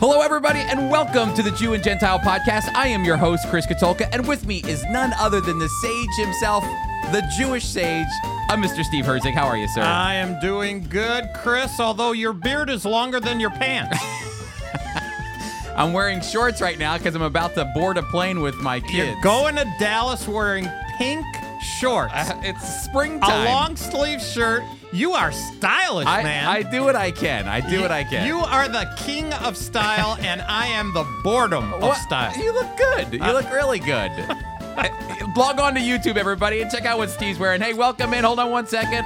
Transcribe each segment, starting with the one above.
Hello, everybody, and welcome to the Jew and Gentile podcast. I am your host, Chris Katulka, and with me is none other than the sage himself, the Jewish sage, I'm Mr. Steve Herzig. How are you, sir? I am doing good, Chris, although your beard is longer than your pants. I'm wearing shorts right now because I'm about to board a plane with my kids. You're going to Dallas wearing pink shorts, Uh, it's springtime. a long sleeve shirt. You are stylish, I, man. I do what I can. I do what I can. You are the king of style, and I am the boredom of style. You look good. You look really good. Uh, Log on to YouTube, everybody, and check out what Steve's wearing. Hey, welcome in. Hold on one second.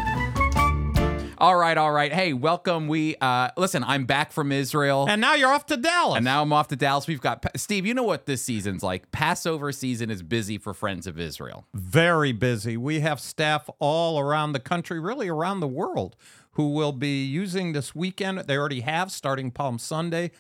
All right, all right. Hey, welcome. We uh listen. I'm back from Israel. and now you're off to Dallas. And now I'm off to Dallas. We've got Steve. You know what this season's like? Passover season is busy for Friends of Israel. very busy. We have staff all around the country, really around the world, who will be using this weekend. They already have, starting Palm Sunday,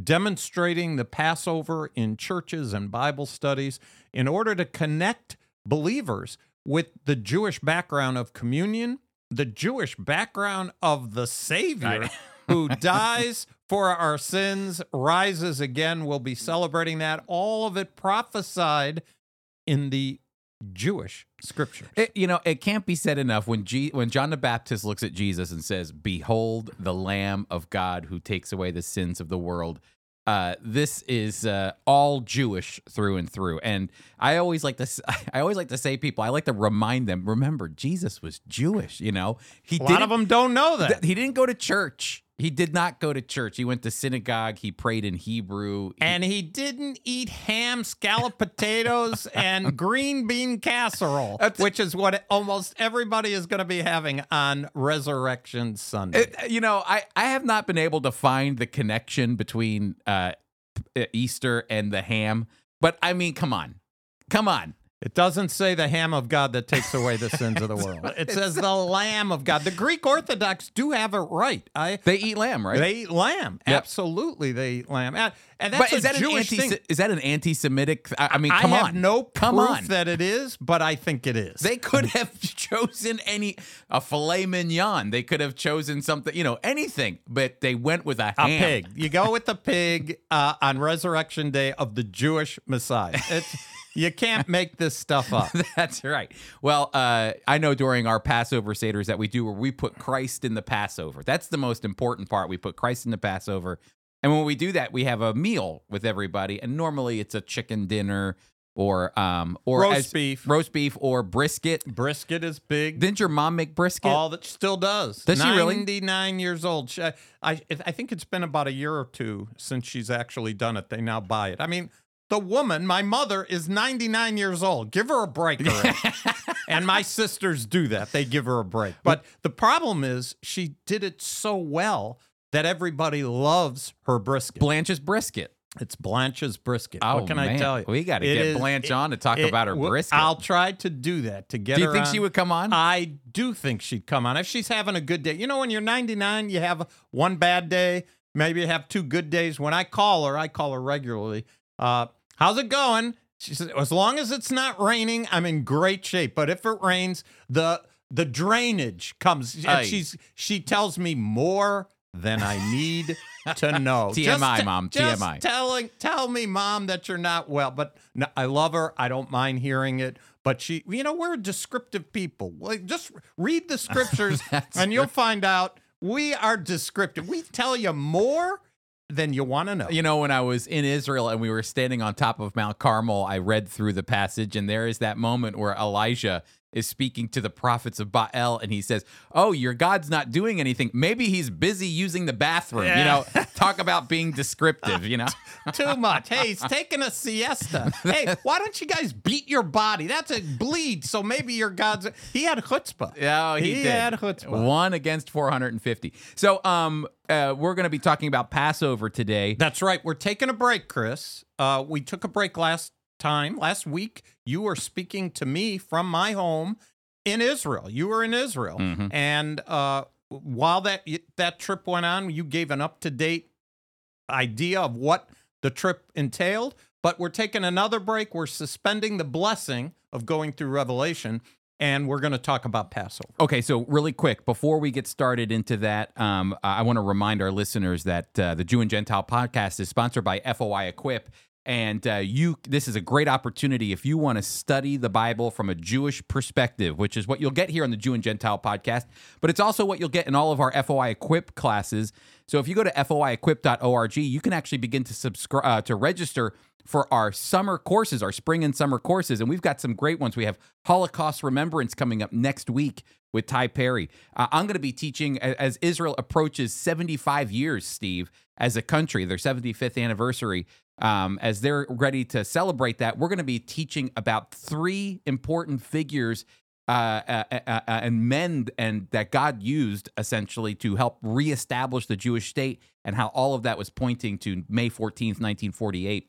demonstrating the Passover in churches and Bible studies in order to connect believers with the Jewish background of communion, the Jewish background of the Savior. who dies for our sins, rises again. We'll be celebrating that. All of it prophesied in the Jewish scriptures. It, you know, it can't be said enough when G- when John the Baptist looks at Jesus and says, "Behold, the Lamb of God who takes away the sins of the world." Uh, this is uh, all Jewish through and through, and I always like to I always like to say people I like to remind them. Remember, Jesus was Jewish. You know, he a lot of them don't know that. th- he didn't go to church. He did not go to church. He went to synagogue. He prayed in Hebrew. He- and he didn't eat ham, scalloped potatoes, and green bean casserole, That's- which is what almost everybody is going to be having on Resurrection Sunday. It- you know, I, I have not been able to find the connection between uh, Easter and the ham, but I mean, come on, come on. It doesn't say the ham of God that takes away the sins of the world. It says the Lamb of God. The Greek Orthodox do have it right. I They eat lamb, right? They eat lamb. Yep. Absolutely, they eat lamb. And, and that's but is a that an Jewish anti thing. is that an anti-Semitic? I, I mean, come I on, have no come proof on. that it is, but I think it is. they could have chosen any a filet mignon. They could have chosen something, you know, anything, but they went with a a ham. pig. You go with the pig uh, on Resurrection Day of the Jewish Messiah. It's, you can't make this stuff up. That's right. Well, uh, I know during our Passover Seder's that we do where we put Christ in the Passover. That's the most important part. We put Christ in the Passover. And when we do that, we have a meal with everybody. And normally it's a chicken dinner or um or Roast as- beef. roast beef or brisket. Brisket is big. Didn't your mom make brisket? All that still does. Does she really? 99 years old. She, I, I think it's been about a year or two since she's actually done it. They now buy it. I mean, the woman, my mother, is 99 years old. Give her a break. and my sisters do that. They give her a break. But the problem is she did it so well that everybody loves her brisket. Blanche's brisket. It's Blanche's brisket. Oh, what can I tell you? We gotta get is- Blanche it- on to talk it- about her brisket. I'll try to do that to get Do you think on. she would come on? I do think she'd come on if she's having a good day. You know, when you're 99, you have one bad day, maybe you have two good days. When I call her, I call her regularly. Uh, how's it going? She says, as long as it's not raining, I'm in great shape. But if it rains, the the drainage comes. and Aye. She's she tells me more than I need to know. TMI, te- Mom, just TMI. Telling tell me, mom, that you're not well. But no, I love her. I don't mind hearing it. But she, you know, we're descriptive people. Like, just read the scriptures, and you'll find out we are descriptive. We tell you more than you want to know. You know, when I was in Israel and we were standing on top of Mount Carmel, I read through the passage, and there is that moment where Elijah is speaking to the prophets of Baal, and he says, "Oh, your God's not doing anything. Maybe he's busy using the bathroom." You know, talk about being descriptive. You know, Too much. Hey, he's taking a siesta. Hey, why don't you guys beat your body? That's a bleed. So maybe your God's. He had chutzpah. Yeah, he, He did. had chutzpah. One against 450. So, um, uh, we're going to be talking about Passover today. That's right. We're taking a break, Chris. Uh, we took a break last time. Last week, you were speaking to me from my home in Israel. You were in Israel, Mhm. and uh, while that that trip went on, you gave an up to date idea of what the trip entailed. But we're taking another break. We're suspending the blessing of going through Revelation. and we're going to talk about Passover. Okay, so really quick, before we get started into that, um, I want to remind our listeners that uh, the Jew and Gentile podcast is sponsored by FOI Equip. And uh, you, this is a great opportunity if you want to study the Bible from a Jewish perspective, which is what you'll get here on the Jew and Gentile podcast. But it's also what you'll get in all of our FOI Equip classes. So if you go to foiequip.org, you can actually begin to subscribe uh, to register for our summer courses, our spring and summer courses. And we've got some great ones. We have Holocaust Remembrance coming up next week with Ty Perry. Uh, I'm going to be teaching as Israel approaches 75 years, Steve, as a country, their 75th anniversary. Um, as they're ready to celebrate that, we're going to be teaching about three important figures uh, uh, uh, uh, and men and that God used essentially to help reestablish the Jewish state, and how all of that was pointing to May 14th, 1948.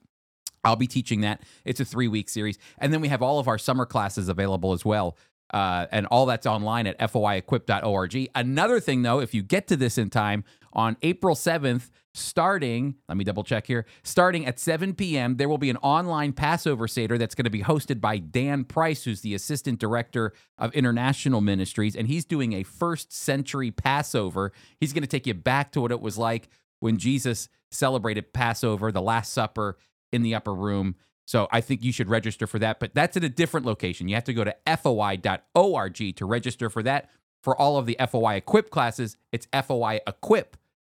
I'll be teaching that. It's a three week series. And then we have all of our summer classes available as well. Uh, and all that's online at foiequip.org. Another thing, though, if you get to this in time, on April 7th, starting, let me double check here, starting at 7 p.m., there will be an online Passover Seder that's going to be hosted by Dan Price, who's the Assistant Director of International Ministries. And he's doing a first century Passover. He's going to take you back to what it was like when Jesus celebrated Passover, the Last Supper in the upper room. So I think you should register for that, but that's at a different location. You have to go to foi.org to register for that. For all of the FOI Equip classes, it's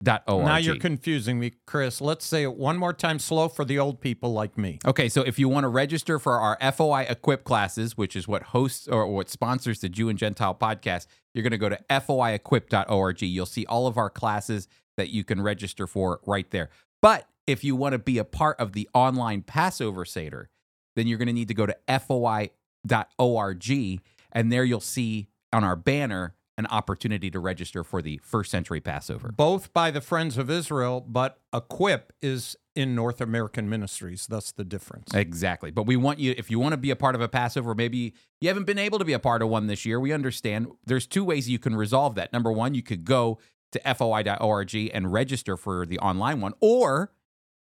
foiequip.org. Now you're confusing me, Chris. Let's say it one more time slow for the old people like me. Okay, so if you want to register for our FOI Equip classes, which is what hosts or what sponsors the Jew and Gentile podcast, you're going to go to foiequip.org. You'll see all of our classes that you can register for right there. But if you want to be a part of the online Passover Seder, then you're going to need to go to foi.org and there you'll see on our banner an opportunity to register for the first century Passover. Both by the Friends of Israel, but Equip is in North American Ministries. That's the difference. Exactly. But we want you, if you want to be a part of a Passover, maybe you haven't been able to be a part of one this year, we understand there's two ways you can resolve that. Number one, you could go to foi.org and register for the online one, or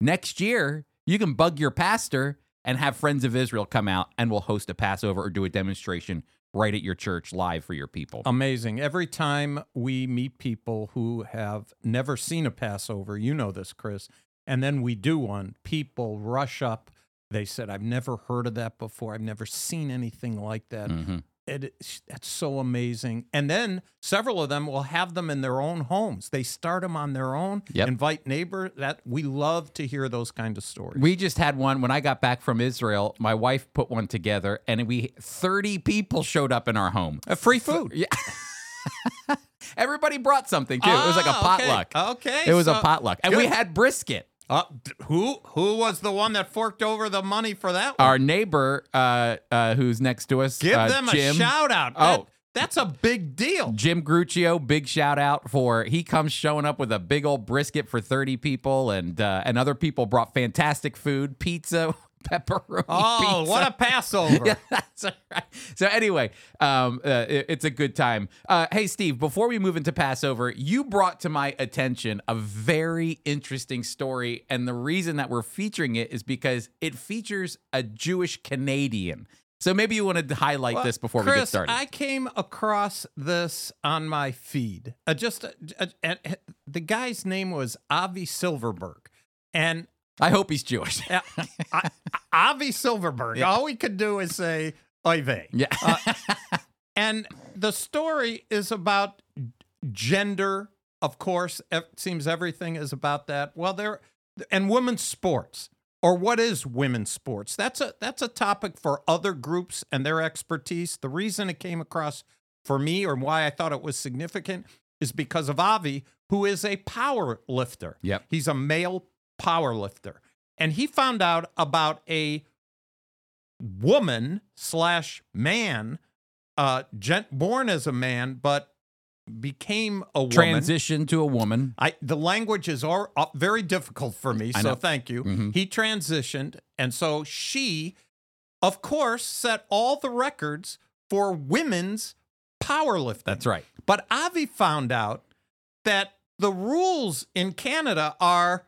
next year, you can bug your pastor and have Friends of Israel come out and we'll host a Passover or do a demonstration right at your church live for your people. Amazing. Every time we meet people who have never seen a Passover, you know this, Chris, and then we do one, people rush up. They said, I've never heard of that before. I've never seen anything like that. Mm-hmm. It, that's so amazing. And then several of them will have them in their own homes. They start them on their own, Yep. invite neighbor. That we love to hear those kind of stories. We just had one when I got back from Israel. My wife put one together, and we 30 people showed up in our home. Uh, free food. Yeah. Everybody brought something too. it was like a Ah, okay. potluck. Okay, It was a potluck. And we had brisket. Uh, who who was the one that forked over the money for that one? Our neighbor uh, uh, who's next to us, Give uh, them Jim, a shout out. Oh. That- that's a big deal. Jim Gruccio, big shout out for he comes showing up with a big old brisket for 30 people and uh, and other people brought fantastic food, pizza, pepperoni Oh, pizza. what a Passover. yeah, that's right. So anyway, um, uh, it- it's a good time. Uh, hey, Steve, before we move into Passover, you brought to my attention a very interesting story, and the reason that we're featuring it is because it features a Jewish Canadian. So maybe you wanted to highlight Well, this before Chris, we get started. I came across this on my feed. Uh, just uh, uh, uh, the guy's name was Avi Silverberg, and I hope he's Jewish. uh, I- Avi Silverberg. Yeah. All we could do is say "Oy vey." yeah. And the story is about gender, of course. It seems everything is about that. Well, there and women's sports, or what is women's sports? That's a that's a topic for other groups and their expertise. The reason it came across for me, or why I thought it was significant, is because of Avi, who is a power lifter. Yep. He's a male power lifter. And he found out about a woman slash man, uh, gen- born as a man, but became a woman. Transition to a woman. I the language is all, uh, very difficult for me, so thank you. Mhm. He transitioned, and so she, of course, set all the records for women's powerlifting. That's right. But Avi found out that the rules in Canada are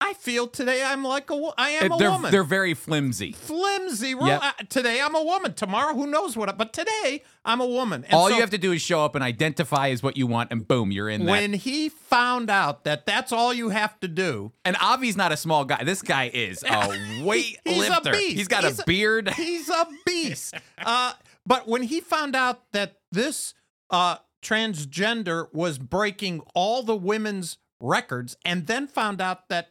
I feel today I'm like a I am a they're woman. they're very flimsy. flimsy. Yep. uh, today I'm a woman. Tomorrow, who knows what? I- But today I'm a woman. And All so you have to do is show up and identify as what you want, and boom, you're in that. when he found out that that's all you have to do, and Avi's not a small guy. This guy is a weightlifter. He's a beast. He's got He's a a- beard. he's a beast. uh, but when he found out that this uh, transgender was breaking all the women's records, and then found out that,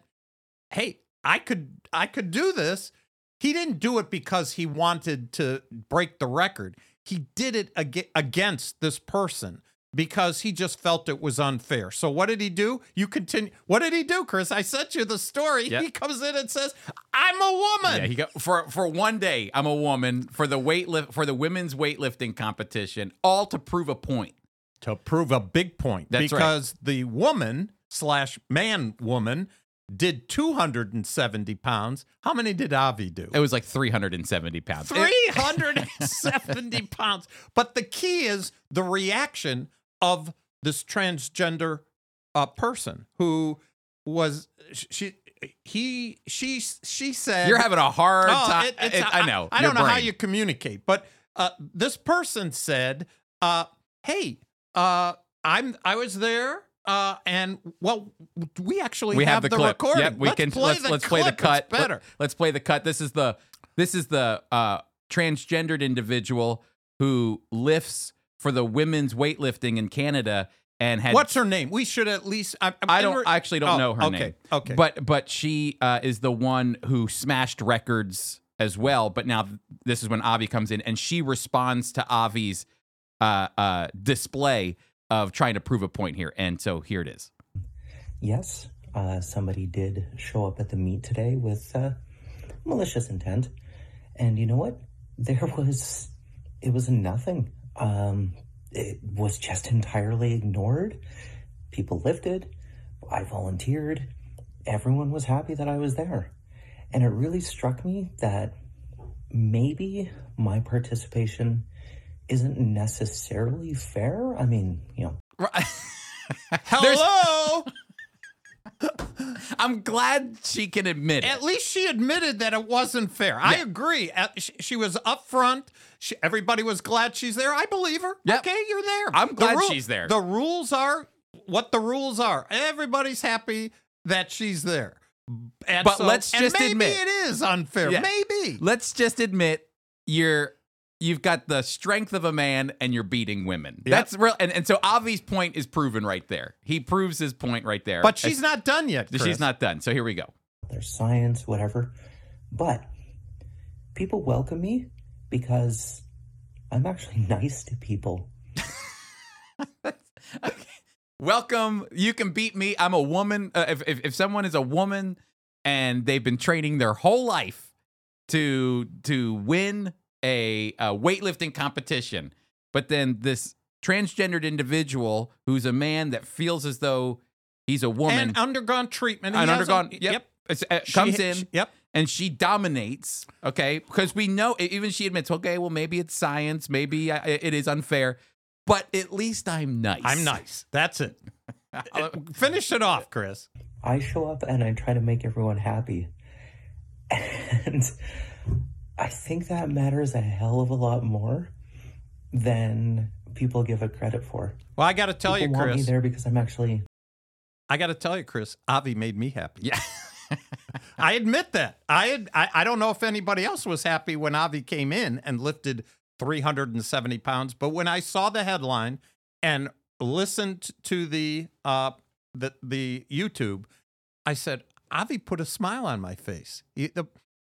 hey, I could I could do this. He didn't do it because he wanted to break the record. He did it ag- against this person because he just felt it was unfair. So what did he do? You continue. What did he do, Chris? I sent you the story. Yep. He comes in and says, "I'm a woman." Yeah, he got for for one day. I'm a woman for the weight lift for the women's weightlifting competition, all to prove a point. to prove a big point That's right. because the woman slash man woman did 270 pounds. How many did Avi do? It was like 370 pounds. 370 pounds. But the key is the reaction of this transgender uh, person who was she he she she said you're having a hard Oh, time. it- It- I know. I, your don't know how you communicate, but uh, this person said, uh, "Hey, uh, I'm I was there." Uh, and well, we actually we have, have the, clip. recording. Yep, we let's can play let's the let's play the cut. It's better. Let, us play the cut. This is the this is the uh transgendered individual who lifts for the women's weightlifting in Canada and had What's her name? We should at least. I, I don't I actually don't Oh, know her okay, name. okay. But but she uh, is the one who smashed records as well. But now this is when Avi comes in and she responds to Avi's uh, uh, display of trying to prove a point here. And so here it is. Yes, uh, somebody did show up at the meet today with uh, malicious intent, and you know what? There was, it was nothing. Um, it was just entirely ignored. People lifted. I volunteered. Everyone was happy that I was there, and it really struck me that maybe my participation isn't necessarily fair. I mean, you know, Hello. I'm glad she can admit it. At least she admitted that it wasn't fair. I agree. Uh, She, she was upfront. She, everybody was glad she's there. I believe her. Yep. Okay, you're there. I'm The glad she's there. The rules are what the rules are. Everybody's happy that she's there. And But so- let's and just maybe admit- it is unfair. Yeah. Maybe. Let's just admit you're you've got the strength of a man and you're beating women. Yep. That's real and, and so Avi's point is proven right there. He proves his point right there. But she's not done yet. she's not done. So here we go. there's science, whatever. But people welcome me because I'm actually nice to people. Okay. Welcome. You can beat me. I'm a woman. Uh, if, if if someone is a woman and they've been training their whole life to to win a, a weightlifting competition, but then this transgendered individual who's a man that feels as though he's a woman And undergone treatment. And hasn't- undergone yep, it's- uh, She- comes she- in Yep. and she dominates okay because we know even she admits okay well maybe it's science maybe I, it is unfair but at least i'm nice I'm nice. That's it. Finish it off, Chris. I show up and I try to make everyone happy. And I think that matters a hell of a lot more than people give it credit for. Well, I got to tell people you, want me Chris. there because I'm actually I got to tell you, Chris. Avi made me happy. yeah I admit that. I, had, I I don't know if anybody else was happy when Avi came in and lifted 370 pounds, but when I saw the headline and listened to the uh the the YouTube, I said Avi put a smile on my face. He- The,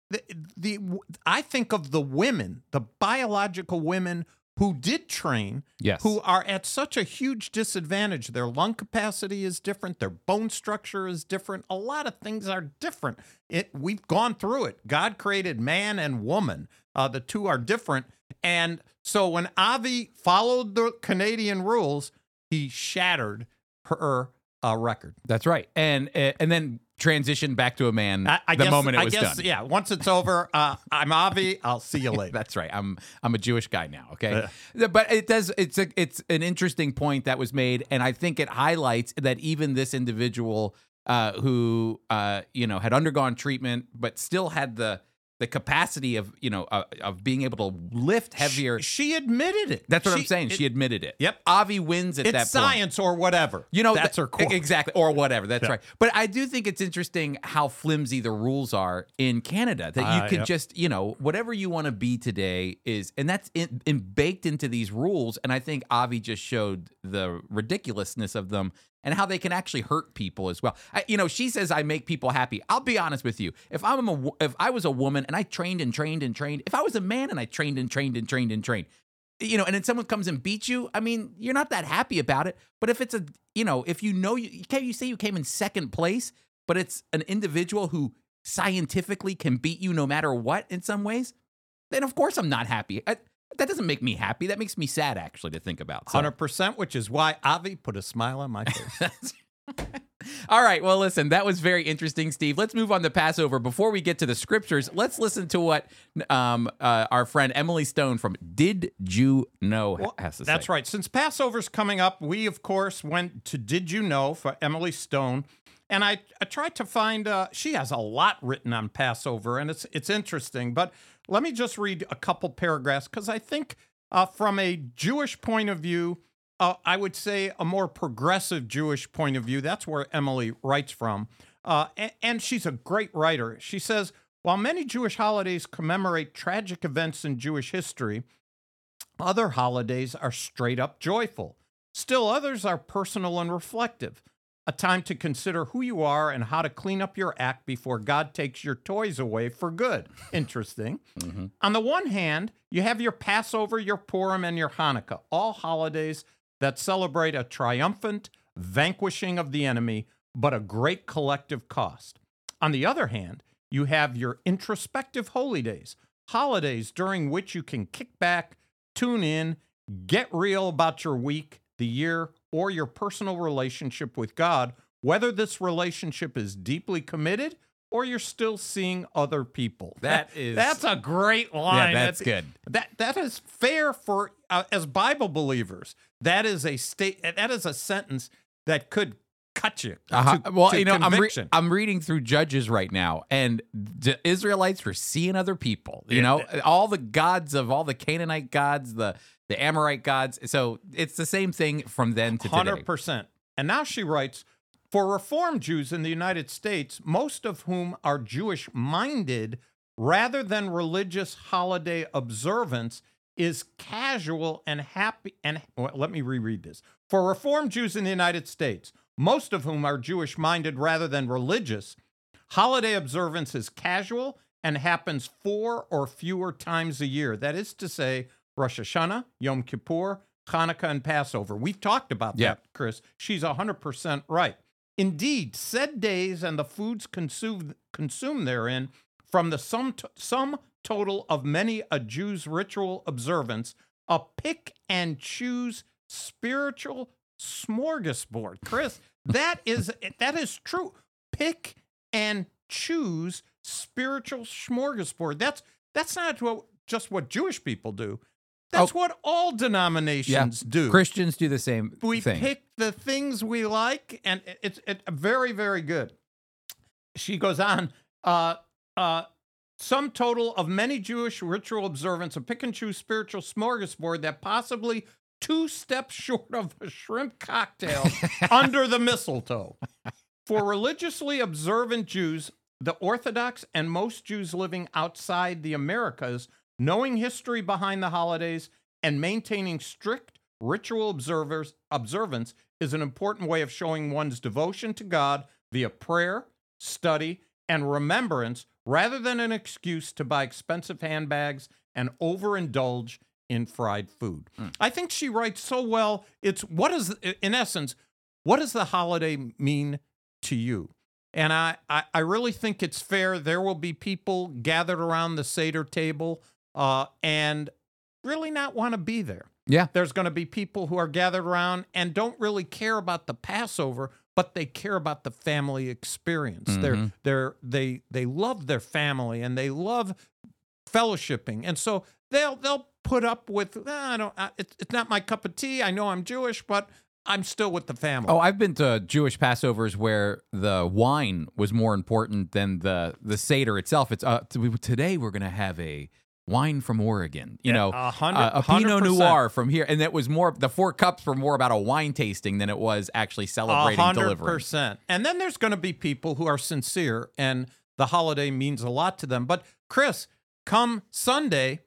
the, the I think of the women, the biological women who did train yes who are at such a huge disadvantage. Their lung capacity is different, their bone structure is different. A lot of things are different. It we've gone through it. God created man and woman. Uh, the two are different. And so when Avi followed the Canadian rules, he shattered her uh, record. that's right and uh, and then transition back to a man I, I the guess, moment it I was guess, done yeah. Once it's over, uh, I'm Avi. I'll see you later. That's right. I'm I'm a Jewish guy now. Okay. Yeah, but it does. It's a it's an interesting point that was made, and I think it highlights that even this individual uh, who uh, you know had undergone treatment but still had the the capacity of you know uh, of being able to lift heavier. She, she admitted it. That's what She- I'm saying. it- she admitted it. Yep. Avi wins at it's that point. science or whatever. You know, that's th- her quote. Exactly. Or whatever. That's Yeah. right. But I do think it's interesting how flimsy the rules are in Canada that you Uh, can yep. just, you know, whatever you want to be today is, and that's in, in baked into these rules. And I think Avi just showed the ridiculousness of them and how they can actually hurt people as well. I, you know, she says I make people happy. I'll be honest with you. If I'm a, if I was a woman and I trained and trained and trained, if I was a man and I trained and trained and trained and trained, you know, and then someone comes and beats you, I mean, you're not that happy about it. But if it's a, you know, if you know you, can't you say you came in second place, but it's an individual who scientifically can beat you no matter what in some ways, then of course I'm not happy. I, that doesn't make me happy. That makes me sad actually to think about. So. Hundred percent, which is why Avi put a smile on my face. All right. Well, listen, that was very interesting, Steve. Let's move on to Passover. Before we get to the scriptures, let's listen to what um, uh, our friend Emily Stone from Did You Know Well, has to That's say. That's right. Since Passover's coming up, we of course went to Did You Know for Emily Stone, and I, I tried to find. Uh, she has a lot written on Passover, and it's it's interesting. But let me just read a couple paragraphs because I think uh, from a Jewish point of view, uh, I would say a more progressive Jewish point of view. That's where Emily writes from, uh, and, and she's a great writer. She says. While many Jewish holidays commemorate tragic events in Jewish history, other holidays are straight up joyful. Still, others are personal and reflective, a time to consider who you are and how to clean up your act before God takes your toys away for good. Interesting. Mm-hmm. On the one hand, you have your Passover, your Purim, and your Hanukkah, all holidays that celebrate a triumphant vanquishing of the enemy, but a great collective cost. On the other hand, you have your introspective holy days, holidays during which you can kick back, tune in, get real about your week, the year, or your personal relationship with God, whether this relationship is deeply committed or you're still seeing other people. That is- That's a great line. Yeah, that's That- good. That that is fair for uh, as Bible believers. That is a state that is a sentence that could cut you. Uh-huh. to- well, to you know, I'm, re- I'm reading through Judges right now, and the Israelites were seeing other people. You know, all the gods of all the Canaanite gods, the the Amorite gods. So it's the same thing from then to today. Hundred percent. And now she writes, for Reform Jews in the United States, most of whom are Jewish minded, rather than religious holiday observance, is casual and happy. And well, let me reread this. For Reform Jews in the United States, most of whom are Jewish minded rather than religious, holiday observance is casual and happens four or fewer times a year. That is to say, Rosh Hashanah, Yom Kippur, Hanukkah, and Passover. We've talked about Yeah. that, Chris. She's 100% right. Indeed, said days and the foods consumed, consumed therein from the sum, t- sum total of many a Jew's ritual observance, a pick and choose spiritual smorgasbord. Chris, that is that is true. Pick and choose spiritual smorgasbord. That's that's not what, just what Jewish people do. That's what all denominations do. Christians do the same we thing. pick the things we like, and it- it's it, very very good. She goes on. Uh, uh, some total of many Jewish ritual observance, a pick and choose spiritual smorgasbord that possibly two steps short of a shrimp cocktail under the mistletoe. For religiously observant Jews, the Orthodox and most Jews living outside the Americas, knowing history behind the holidays and maintaining strict ritual observers, observance is an important way of showing one's devotion to God via prayer, study, and remembrance rather than an excuse to buy expensive handbags and overindulge in fried food. I think she writes so well. It's what is, in essence, what does the holiday mean to you? And I, I, I really think it's fair. There will be people gathered around the Seder table uh, and really not want to be there. Yeah. There's going to be people who are gathered around and don't really care about the Passover, but they care about the family experience. They're they're they they love their family and they love fellowshipping, and so they'll they'll put up with "Ah, I don't it's it's not my cup of tea. I know I'm Jewish, but I'm still with the family. Oh, I've been to Jewish Passovers where the wine was more important than the the seder itself. It's uh, today we're gonna have a wine from Oregon. You Yeah, know, uh, a Pinot 100%. Noir from here, and it was more. The four cups were more about a wine tasting than it was actually celebrating hundred deliverance. percent. And then there's going to be people who are sincere, and the holiday means a lot to them. But Chris, come Sunday,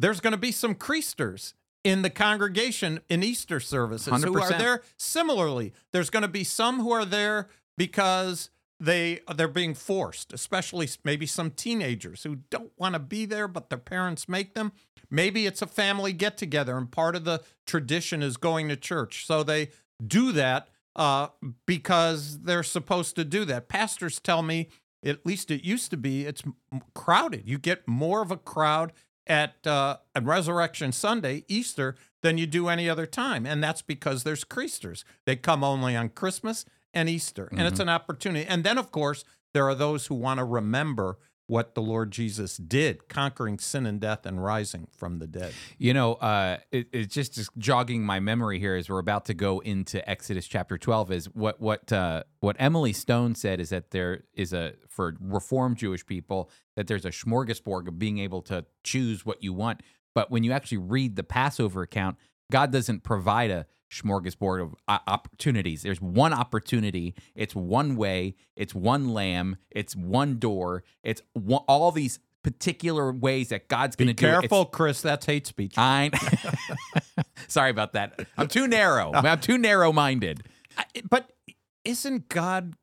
there's going to be some creasters in the congregation in Easter services who are there. Similarly, there's going to be some who are there because they they're being forced, especially maybe some teenagers who don't want to be there, but their parents make them. Maybe it's a family get together, and part of the tradition is going to church, so they do that uh, because they're supposed to do that. Pastors tell me, at least it used to be, it's crowded. You get more of a crowd at uh, at Resurrection Sunday, Easter, than you do any other time, and that's because there's creasters. They come only on Christmas and Easter, and it's an opportunity. And then, of course, there are those who want to remember what the Lord Jesus did, conquering sin and death and rising from the dead. You know, uh, it, it's just, just jogging my memory here as we're about to go into Exodus chapter twelve. Is what what uh, what Emily Stone said is that there is a for Reformed Jewish people that there's a smorgasbord of being able to choose what you want. But when you actually read the Passover account, God doesn't provide a smorgasbord of opportunities. There's one opportunity. It's one way. It's one lamb. It's one door. It's one, all these particular ways that God's going to do. it. It's- careful, Chris. That's hate speech. I sorry about that. I'm too narrow. I'm too narrow minded. I- but isn't God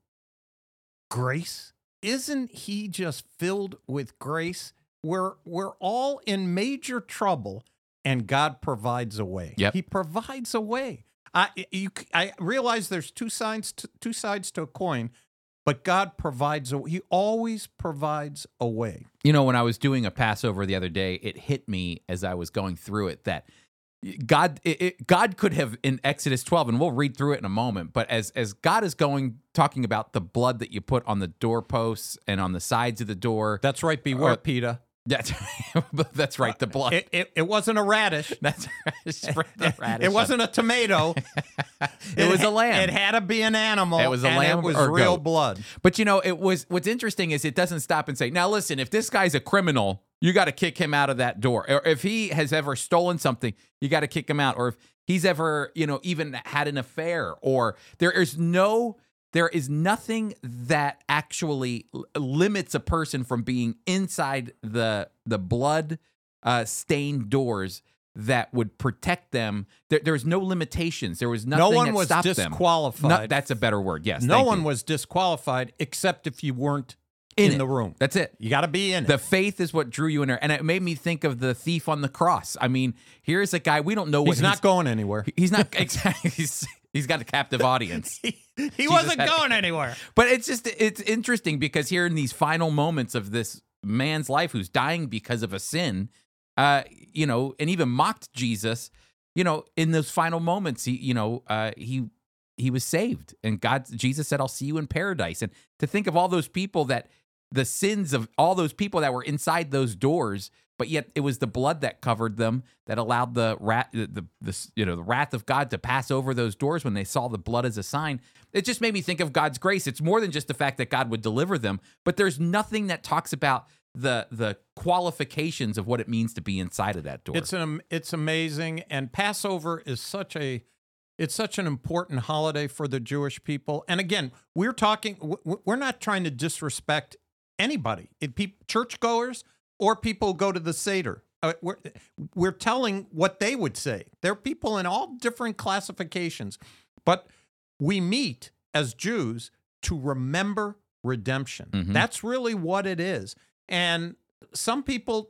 grace? Isn't he just filled with grace? We're we're all in major trouble and God provides a way. Yep. He provides a way. I you I realize there's two sides to, two sides to a coin, but God provides a he always provides a way. You know, when I was doing a Passover the other day, it hit me as I was going through it that God, it, it- God could have in Exodus 12, and we'll read through it in a moment. But as as God is going talking about the blood that you put on the doorposts and on the sides of the door, That's right, beware, Uh, Peter. That's that's right, the blood. It, it, it wasn't a radish. that's right, the radish It wasn't a tomato. It was a lamb. It had to be an animal. It was a lamb It was or real goat. blood. But you know, it was what's interesting is it doesn't stop and say, now listen, if this guy's a criminal, you got to kick him out of that door. Or if he has ever stolen something, you got to kick him out. Or if he's ever, you know, even had an affair, or there is no, there is nothing that actually limits a person from being inside the the blood uh, stained doors that would protect them. There, there's no limitations. There was nothing. No one was disqualified. No, that's a better word. Yes. no one you. was disqualified except if you weren't In in, the room. That's it. You got to be in it. The faith is what drew you in there, and it made me think of the thief on the cross. I mean, here's a guy we don't know what He's not going anywhere. He's not exactly. He's, he's got a captive audience, he he wasn't going anywhere. but it's just it's interesting because here in these final moments of this man's life who's dying because of a sin, uh, you know, and even mocked Jesus, you know, in those final moments, he, you know, uh, he he was saved, and God, Jesus said, "I'll see you in paradise." And to think of all those people that the sins of all those people that were inside those doors, but yet it was the blood that covered them that allowed the rat, the, the, the you know the wrath of God to pass over those doors when they saw the blood as a sign. It just made me think of God's grace. It's more than just the fact that God would deliver them, but there's nothing that talks about the the qualifications of what it means to be inside of that door. It's an it's amazing, and Passover is such a it's such an important holiday for the Jewish people. And again, we're talking we're not trying to disrespect anybody, it, peop churchgoers or people go to the seder. Uh, we're we're telling what they would say. There are people in all different classifications, but we meet as Jews to remember redemption. Mhm. That's really what it is. And some people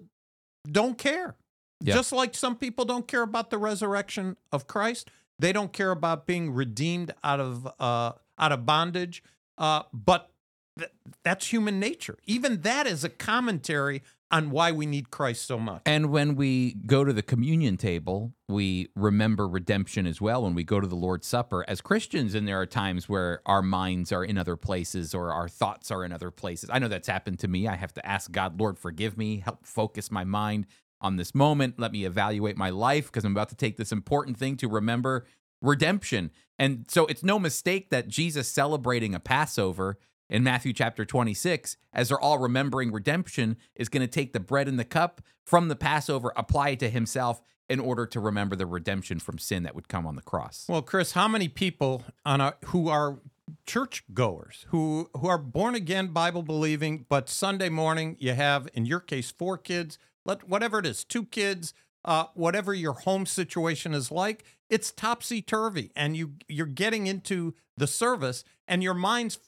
don't care. Yeah. Just like some people don't care about the resurrection of Christ, they don't care about being redeemed out of uh, out of bondage. Uh, but th- that's human nature. Even that is a commentary on why we need Christ so much. And when we go to the communion table, we remember redemption as well when we go to the Lord's Supper as Christians. And there are times where our minds are in other places or our thoughts are in other places. I know that's happened to me. I have to ask God, Lord, forgive me, help focus my mind on this moment. Let me evaluate my life because I'm about to take this important thing to remember redemption. And so it's no mistake that Jesus celebrating a Passover in Matthew chapter 26, as they're all remembering redemption, is going to take the bread and the cup from the Passover, apply it to himself in order to remember the redemption from sin that would come on the cross. Well, Chris, how many people on a, who are church goers, who who are born again, Bible believing, but Sunday morning you have, in your case, four kids, let whatever it is, two kids, uh, whatever your home situation is like, it's topsy turvy, and you you're getting into the service, and your mind's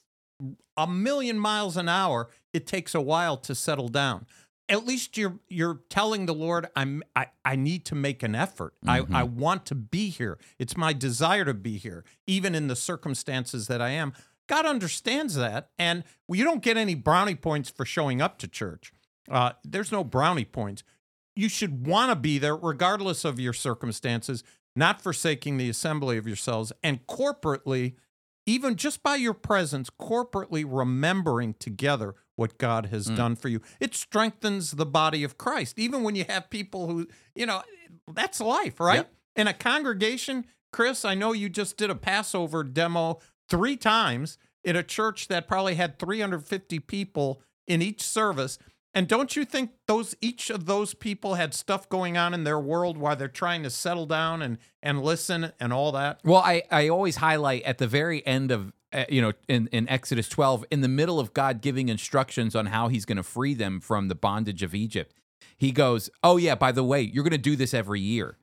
a million miles an hour. It takes a while to settle down. At least you're you're telling the Lord, I'm I, I need to make an effort. Mhm. I, I want to be here. It's my desire to be here, even in the circumstances that I am. God understands that, and you don't get any brownie points for showing up to church. Uh, there's no brownie points. You should want to be there regardless of your circumstances, not forsaking the assembly of yourselves, and corporately, even just by your presence, corporately remembering together what God has Mm. done for you. It strengthens the body of Christ. Even when you have people who, you know, that's life, right? Yep. In a congregation, Chris, I know you just did a Passover demo three times in a church that probably had 350 people in each service. And don't you think those each of those people had stuff going on in their world while they're trying to settle down and and listen and all that? Well, I, I always highlight at the very end of, uh, you know, in, in Exodus 12, in the middle of God giving instructions on how he's going to free them from the bondage of Egypt, he goes, Oh, yeah, by the way, you're going to do this every year.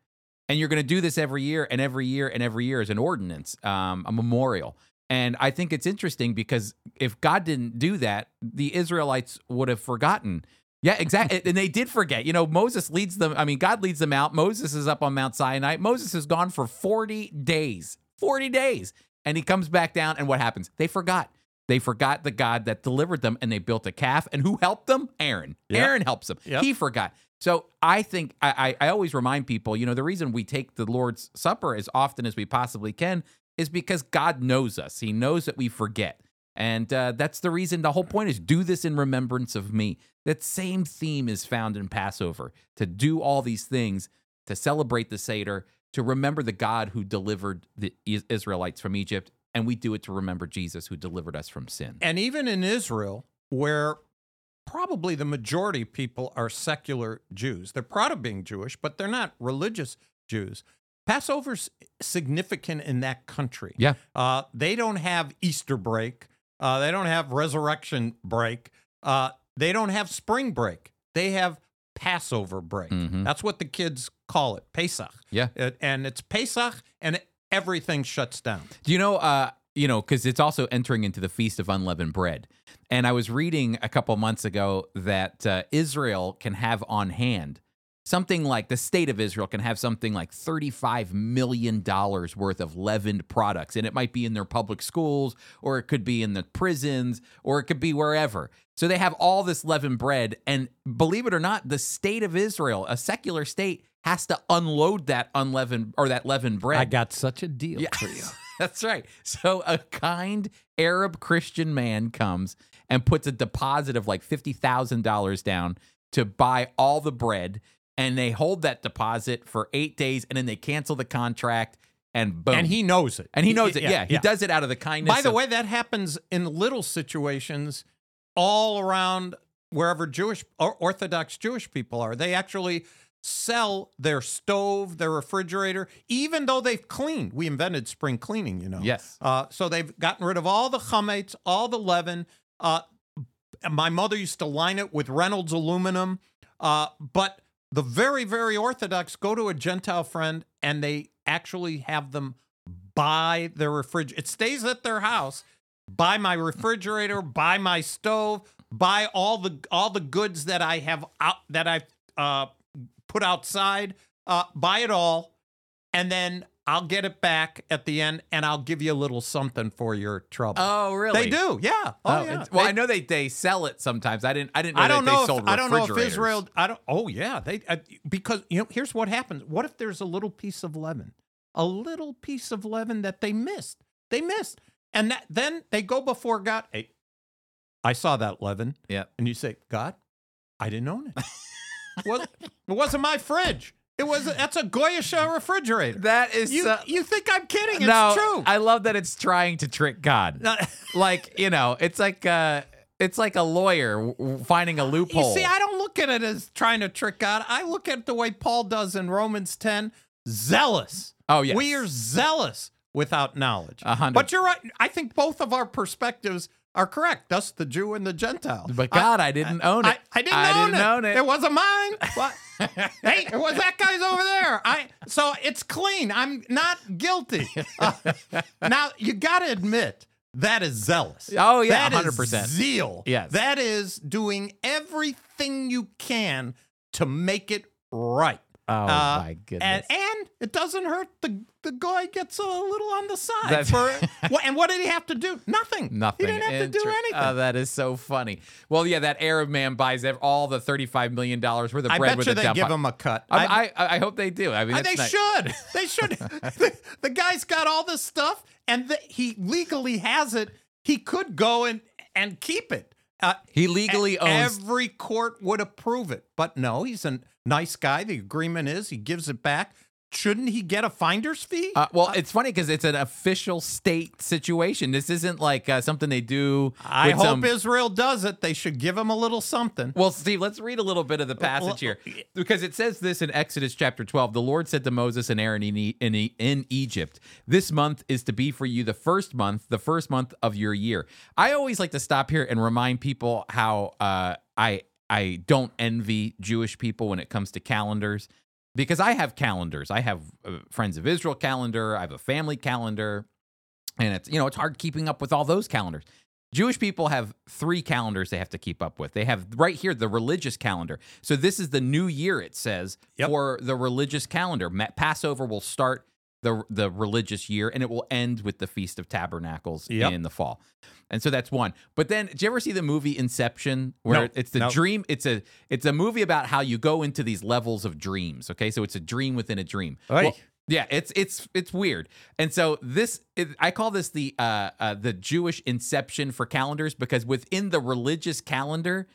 And you're going to do this every year and every year and every year as an ordinance, um, a memorial. And I think it's interesting because if God didn't do that, the Israelites would have forgotten. Yeah, exactly. and they did forget. You know, Moses leads them. I mean, God leads them out. Moses is up on Mount Sinai. Moses is gone for 40 days. 40 days. And he comes back down. And what happens? They forgot. They forgot the God that delivered them and they built a calf. And who helped them? Aaron. Yep. Aaron helps them. Yep. He forgot. So I think I, I I always remind people, you know, the reason we take the Lord's Supper as often as we possibly can is because God knows us. He knows that we forget. And uh, that's the reason the whole point is do this in remembrance of me. That same theme is found in Passover to do all these things, to celebrate the Seder, to remember the God who delivered the Israelites from Egypt. And we do it to remember Jesus who delivered us from sin. And even in Israel, where probably the majority of people are secular Jews, they're proud of being Jewish, but they're not religious Jews. Passover's significant in that country. Yeah. Uh, they don't have Easter break. Uh, they don't have resurrection break. Uh, they don't have spring break. They have Passover break. Mhm. That's what the kids call it, Pesach. Yeah. It- and it's Pesach, and everything shuts down. Do you know, uh, you know, because it's also entering into the Feast of Unleavened Bread. And I was reading a couple months ago that uh, Israel can have on hand something like the state of Israel can have something like $35 million worth of leavened products. And it might be in their public schools, or it could be in the prisons, or it could be wherever. So they have all this leavened bread. And believe it or not, the state of Israel, a secular state, has to unload that unleavened or that leavened bread. I got such a deal Yeah. for you. That's right. So a kind Arab Christian man comes and puts a deposit of like $50,000 down to buy all the bread. And they hold that deposit for eight days and then they cancel the contract and boom. And he knows it. and he knows it. Yeah. He does it out of the kindness. By the of- way, that happens in little situations all around wherever Jewish or Orthodox Jewish people are. They actually sell their stove, their refrigerator, even though they've cleaned. We invented spring cleaning, you know. Yes. Uh, so they've gotten rid of all the chametz, all the leaven. Uh, my mother used to line it with Reynolds aluminum. Uh, but the very, very Orthodox go to a Gentile friend and they actually have them buy their refrigerator. It stays at their house. Buy my refrigerator, buy my stove, buy all the all the goods that I have out that I've uh, put outside. Uh, buy it all, and then I'll get it back at the end, and I'll give you a little something for your trouble. Oh, really? They do, yeah. Oh, Oh, yeah. well, They- I know they, they sell it sometimes. I didn't. I didn't know I don't know. they If, I don't know if. Israel. I don't. Oh yeah, they uh, because you know here's what happens. What if there's a little piece of leaven, a little piece of leaven that they missed? They missed, and that, then they go before God. Hey, I saw that leaven. Yeah. and you say, God, I didn't own it. well, it wasn't my fridge. It was that's a Goyish uh, refrigerator. That is you, so- you think I'm kidding? It's no, true. I love that it's trying to trick God. like you know, it's like uh, it's like a lawyer finding a you loophole. see, I don't look at it as trying to trick God. I look at it the way Paul does in Romans 10, zealous. Oh, yeah, We are zealous without knowledge. Hundred. But you're right. I think both of our perspectives are correct. Thus, the Jew and the Gentile. but God, I, didn't own it. I, I didn't, I own, didn't it. own it. It wasn't mine. What? hey, it was that guy's over there. I so it's clean. I'm not guilty. Uh, now you got to admit that is zealous. Oh, yeah, That is 100%. zeal. Yes. that is doing everything you can to make it right. Oh Uh, my goodness. and it doesn't hurt. The the guy gets a little on the side. That's- For, what, and what did he have to do? Nothing. Nothing. He didn't have to do anything. Oh, that is so funny. Well, yeah, that Arab man buys all the thirty-five million dollars worth of I bread bet with you a they dump give him a cut. I, I, I hope they do. I mean, Uh, they should. They should. the, the guy's got all this stuff, and the, he legally has it. He could go and and keep it. Uh, He legally owns. Every court would approve it, but no, he's a nice guy. The agreement is he gives it back. Shouldn't he get a finder's fee? Uh, well, it's funny because it's an official state situation. This isn't like uh, something they do. I hope some- Israel does it. They should give him a little something. Well, Steve, let's read a little bit of the passage here because it says this in Exodus chapter 12. The Lord said to Moses and Aaron in, E- in, E- in Egypt, This month is to be for you the first month, the first month of your year. I always like to stop here and remind people how uh, I, I don't envy Jewish people when it comes to calendars because I have calendars. I have a Friends of Israel calendar, I have a family calendar, and it's you know it's hard keeping up with all those calendars. Jewish people have three calendars they have to keep up with. They have right here the religious calendar. So this is the new year it says Yep. for the religious calendar. Passover will start the the religious year and it will end with the Feast of Tabernacles Yep. in the fall. And so that's one. But then did you ever see the movie Inception where No, it's the no. dream it's a it's a movie about how you go into these levels of dreams, okay? So it's a dream within a dream. Yeah, it's it's it's weird, and so this it, I call this the uh, uh the Jewish inception for calendars because within the religious calendar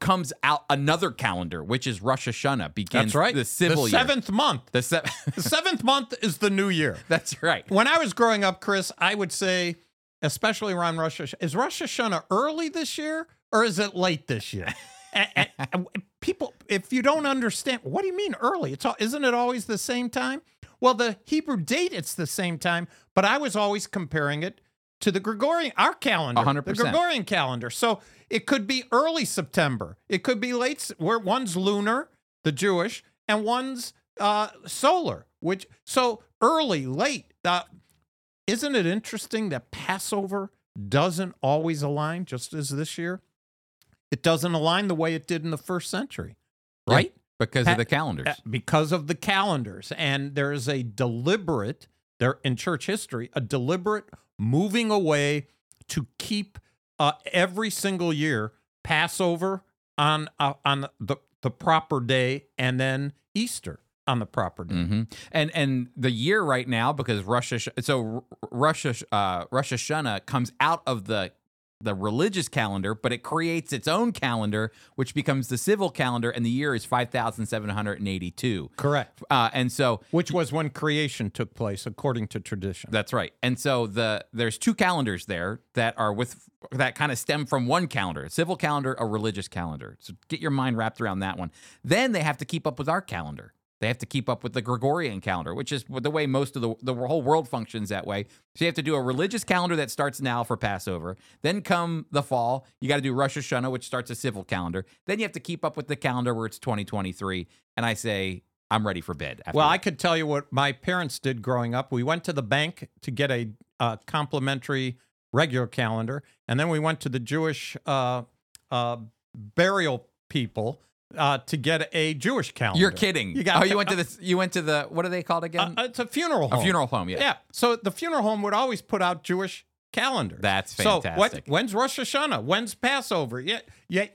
comes out another calendar, which is Rosh Hashanah begins That's right. the civil the year. seventh month. The se- The seventh month is the new year. That's right. When I was growing up, Chris, I would say, especially around Rosh Hashanah, is Rosh Hashanah early this year or is it late this year? and, and- and people, if you don't understand, what do you mean early? It's all, isn't it always the same time? Well, the Hebrew date it's the same time, but I was always comparing it to the Gregorian, our calendar, A hundred the. Gregorian calendar. So it could be early September, it could be late, where one's lunar, the Jewish, and one's uh, solar. Which so early, late. Uh, isn't it interesting that Passover doesn't always align, just as this year? It doesn't align the way it did in the first century, Yeah, right? because Pa- of the calendars. Uh, because of the calendars and there is a deliberate there in church history a deliberate moving away to keep uh, every single year passover on uh, on the the proper day and then easter on the proper day. Hmm And and the year right now because Russia so Russia uh, Rosh comes out of the the religious calendar, but it creates its own calendar, which becomes the civil calendar, and the year is five thousand seven hundred and eighty two. correct Uh, and so which was when creation took place according to tradition That's right. And so the there's two calendars there that are with that kind of stem from one calendar, a civil calendar, a religious calendar. So get your mind wrapped around that one. Then they have to keep up with our calendar. They have to keep up with the Gregorian calendar, which is the way most of the the whole world functions that way. So you have to do a religious calendar that starts now for Passover. Then come the fall, you got to do Rosh Hashanah, which starts a civil calendar. Then you have to keep up with the calendar where it's 2023. And I say I'm ready for bed. After Well, I could tell you what my parents did growing up. We went to the bank to get a uh, complimentary regular calendar, and then we went to the Jewish uh, uh, burial people uh, to get a Jewish calendar. You're kidding. You got oh, you went to the you went to the what are they called again? Uh, it's a funeral home. a funeral home. Yeah. Yeah. So the funeral home would always put out Jewish calendars. That's fantastic. So what, when's Rosh Hashanah? When's Passover? Yeah, yeah.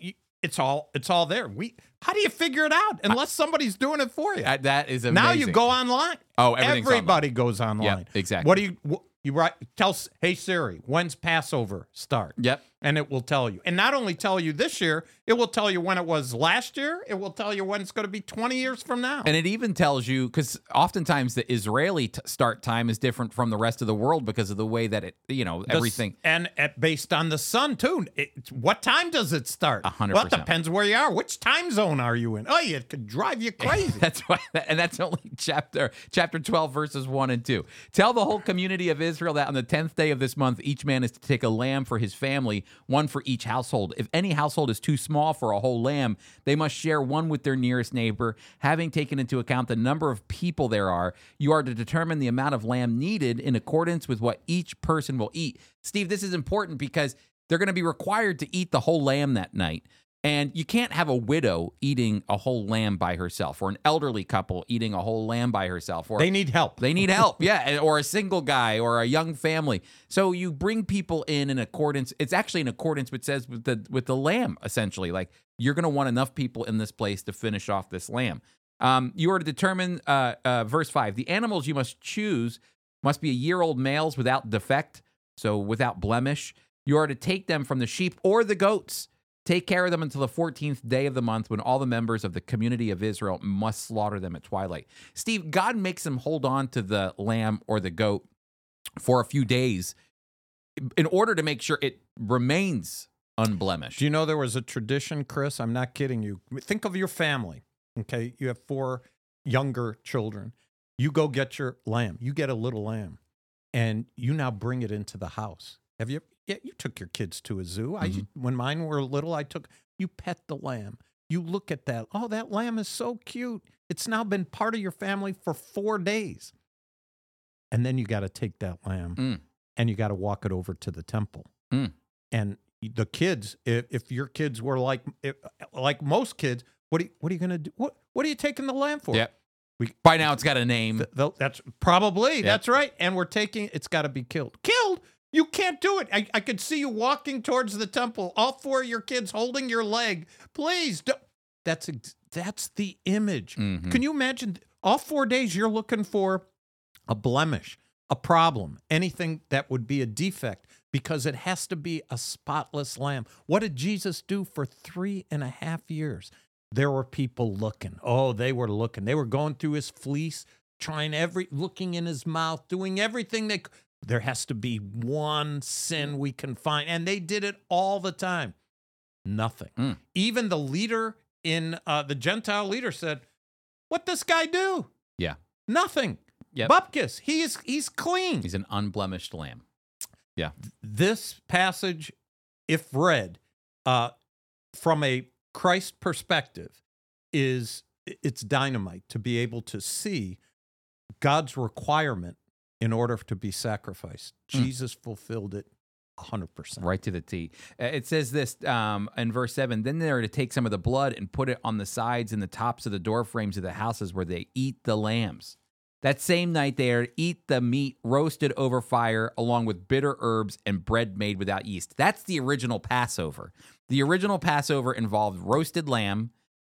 It's all it's all there. We how do you figure it out unless somebody's doing it for you? That- that is amazing. now you go online. Oh, everybody goes online. Yep, exactly. What do you what, you write? Tell S- Hey Siri, when's Passover start? Yep. And it will tell you. And not only tell you this year, it will tell you when it was last year. It will tell you when it's going to be 20 years from now. And it even tells you because oftentimes the Israeli t- start time is different from the rest of the world because of the way that it, you know, The everything. and at, based on the sun too. It, what time does it start? A hundred Well, it depends where you are. Which time zone are you in? Oh, it could drive you crazy. That's why, and that's only chapter chapter twelve, verses one and two. Tell the whole community of Israel that on the tenth day of this month, each man is to take a lamb for his family, one for each household. If any household is too small for a whole lamb, they must share one with their nearest neighbor. Having taken into account the number of people there are, you are to determine the amount of lamb needed in accordance with what each person will eat. Steve, this is important because they're going to be required to eat the whole lamb that night. And you can't have a widow eating a whole lamb by herself, or an elderly couple eating a whole lamb by herself, or they need help. they need help, yeah, or a single guy or a young family. So you bring people in in accordance. It's actually in accordance with says with the with the lamb essentially. Like you're going to want enough people in this place to finish off this lamb. Um, you are to determine uh, uh, verse five. The animals you must choose must be a year old males without defect, so without blemish. You are to take them from the sheep or the goats. Take care of them until the 14th day of the month when all the members of the community of Israel must slaughter them at twilight. Steve, God makes them hold on to the lamb or the goat for a few days in order to make sure it remains unblemished. Do you know there was a tradition, Chris? I'm not kidding you. Think of your family. Okay. You have four younger children. You go get your lamb. You get a little lamb and you now bring it into the house. Have you? Yeah, you took your kids to a zoo. I, Mhm. when mine were little, I took, you pet the lamb. You look at that. Oh, that lamb is so cute. It's now been part of your family for four days. And then you got to take that lamb Mm. and you got to walk it over to the temple. Mm. And the kids, if, if your kids were like if, like most kids, what are you, what are you going to do? What what are you taking the lamb for? Yep. We- By now, it's got a name. Th- th- that's probably Yep. that's right. And we're taking it's got to be killed. Killed? You can't do it. I, I could see you walking towards the temple, all four of your kids holding your leg. Please, do that's ex- that's the image. Mhm. Can you imagine? All four days you're looking for a blemish, a problem, anything that would be a defect, because it has to be a spotless lamb. What did Jesus do for three and a half years? There were people looking. Oh, they were looking. They were going through his fleece, trying every, looking in his mouth, doing everything they. c- There has to be one sin we can find, and they did it all the time. Nothing. Mm. Even the leader in uh, the Gentile leader said, "What this guy do? Yeah. Nothing. Yep. Bupkis, he's he's clean. He's an unblemished lamb. Yeah. This passage, if read uh, from a Christ perspective, is it's dynamite to be able to see God's requirement in order to be sacrificed. Mm. Jesus fulfilled it 100%. Right to the T. Uh, It says this um, in verse 7 Then they are to take some of the blood and put it on the sides and the tops of the door frames of the houses where they eat the lambs. That same night they are to eat the meat roasted over fire along with bitter herbs and bread made without yeast. That's the original Passover. The original Passover involved roasted lamb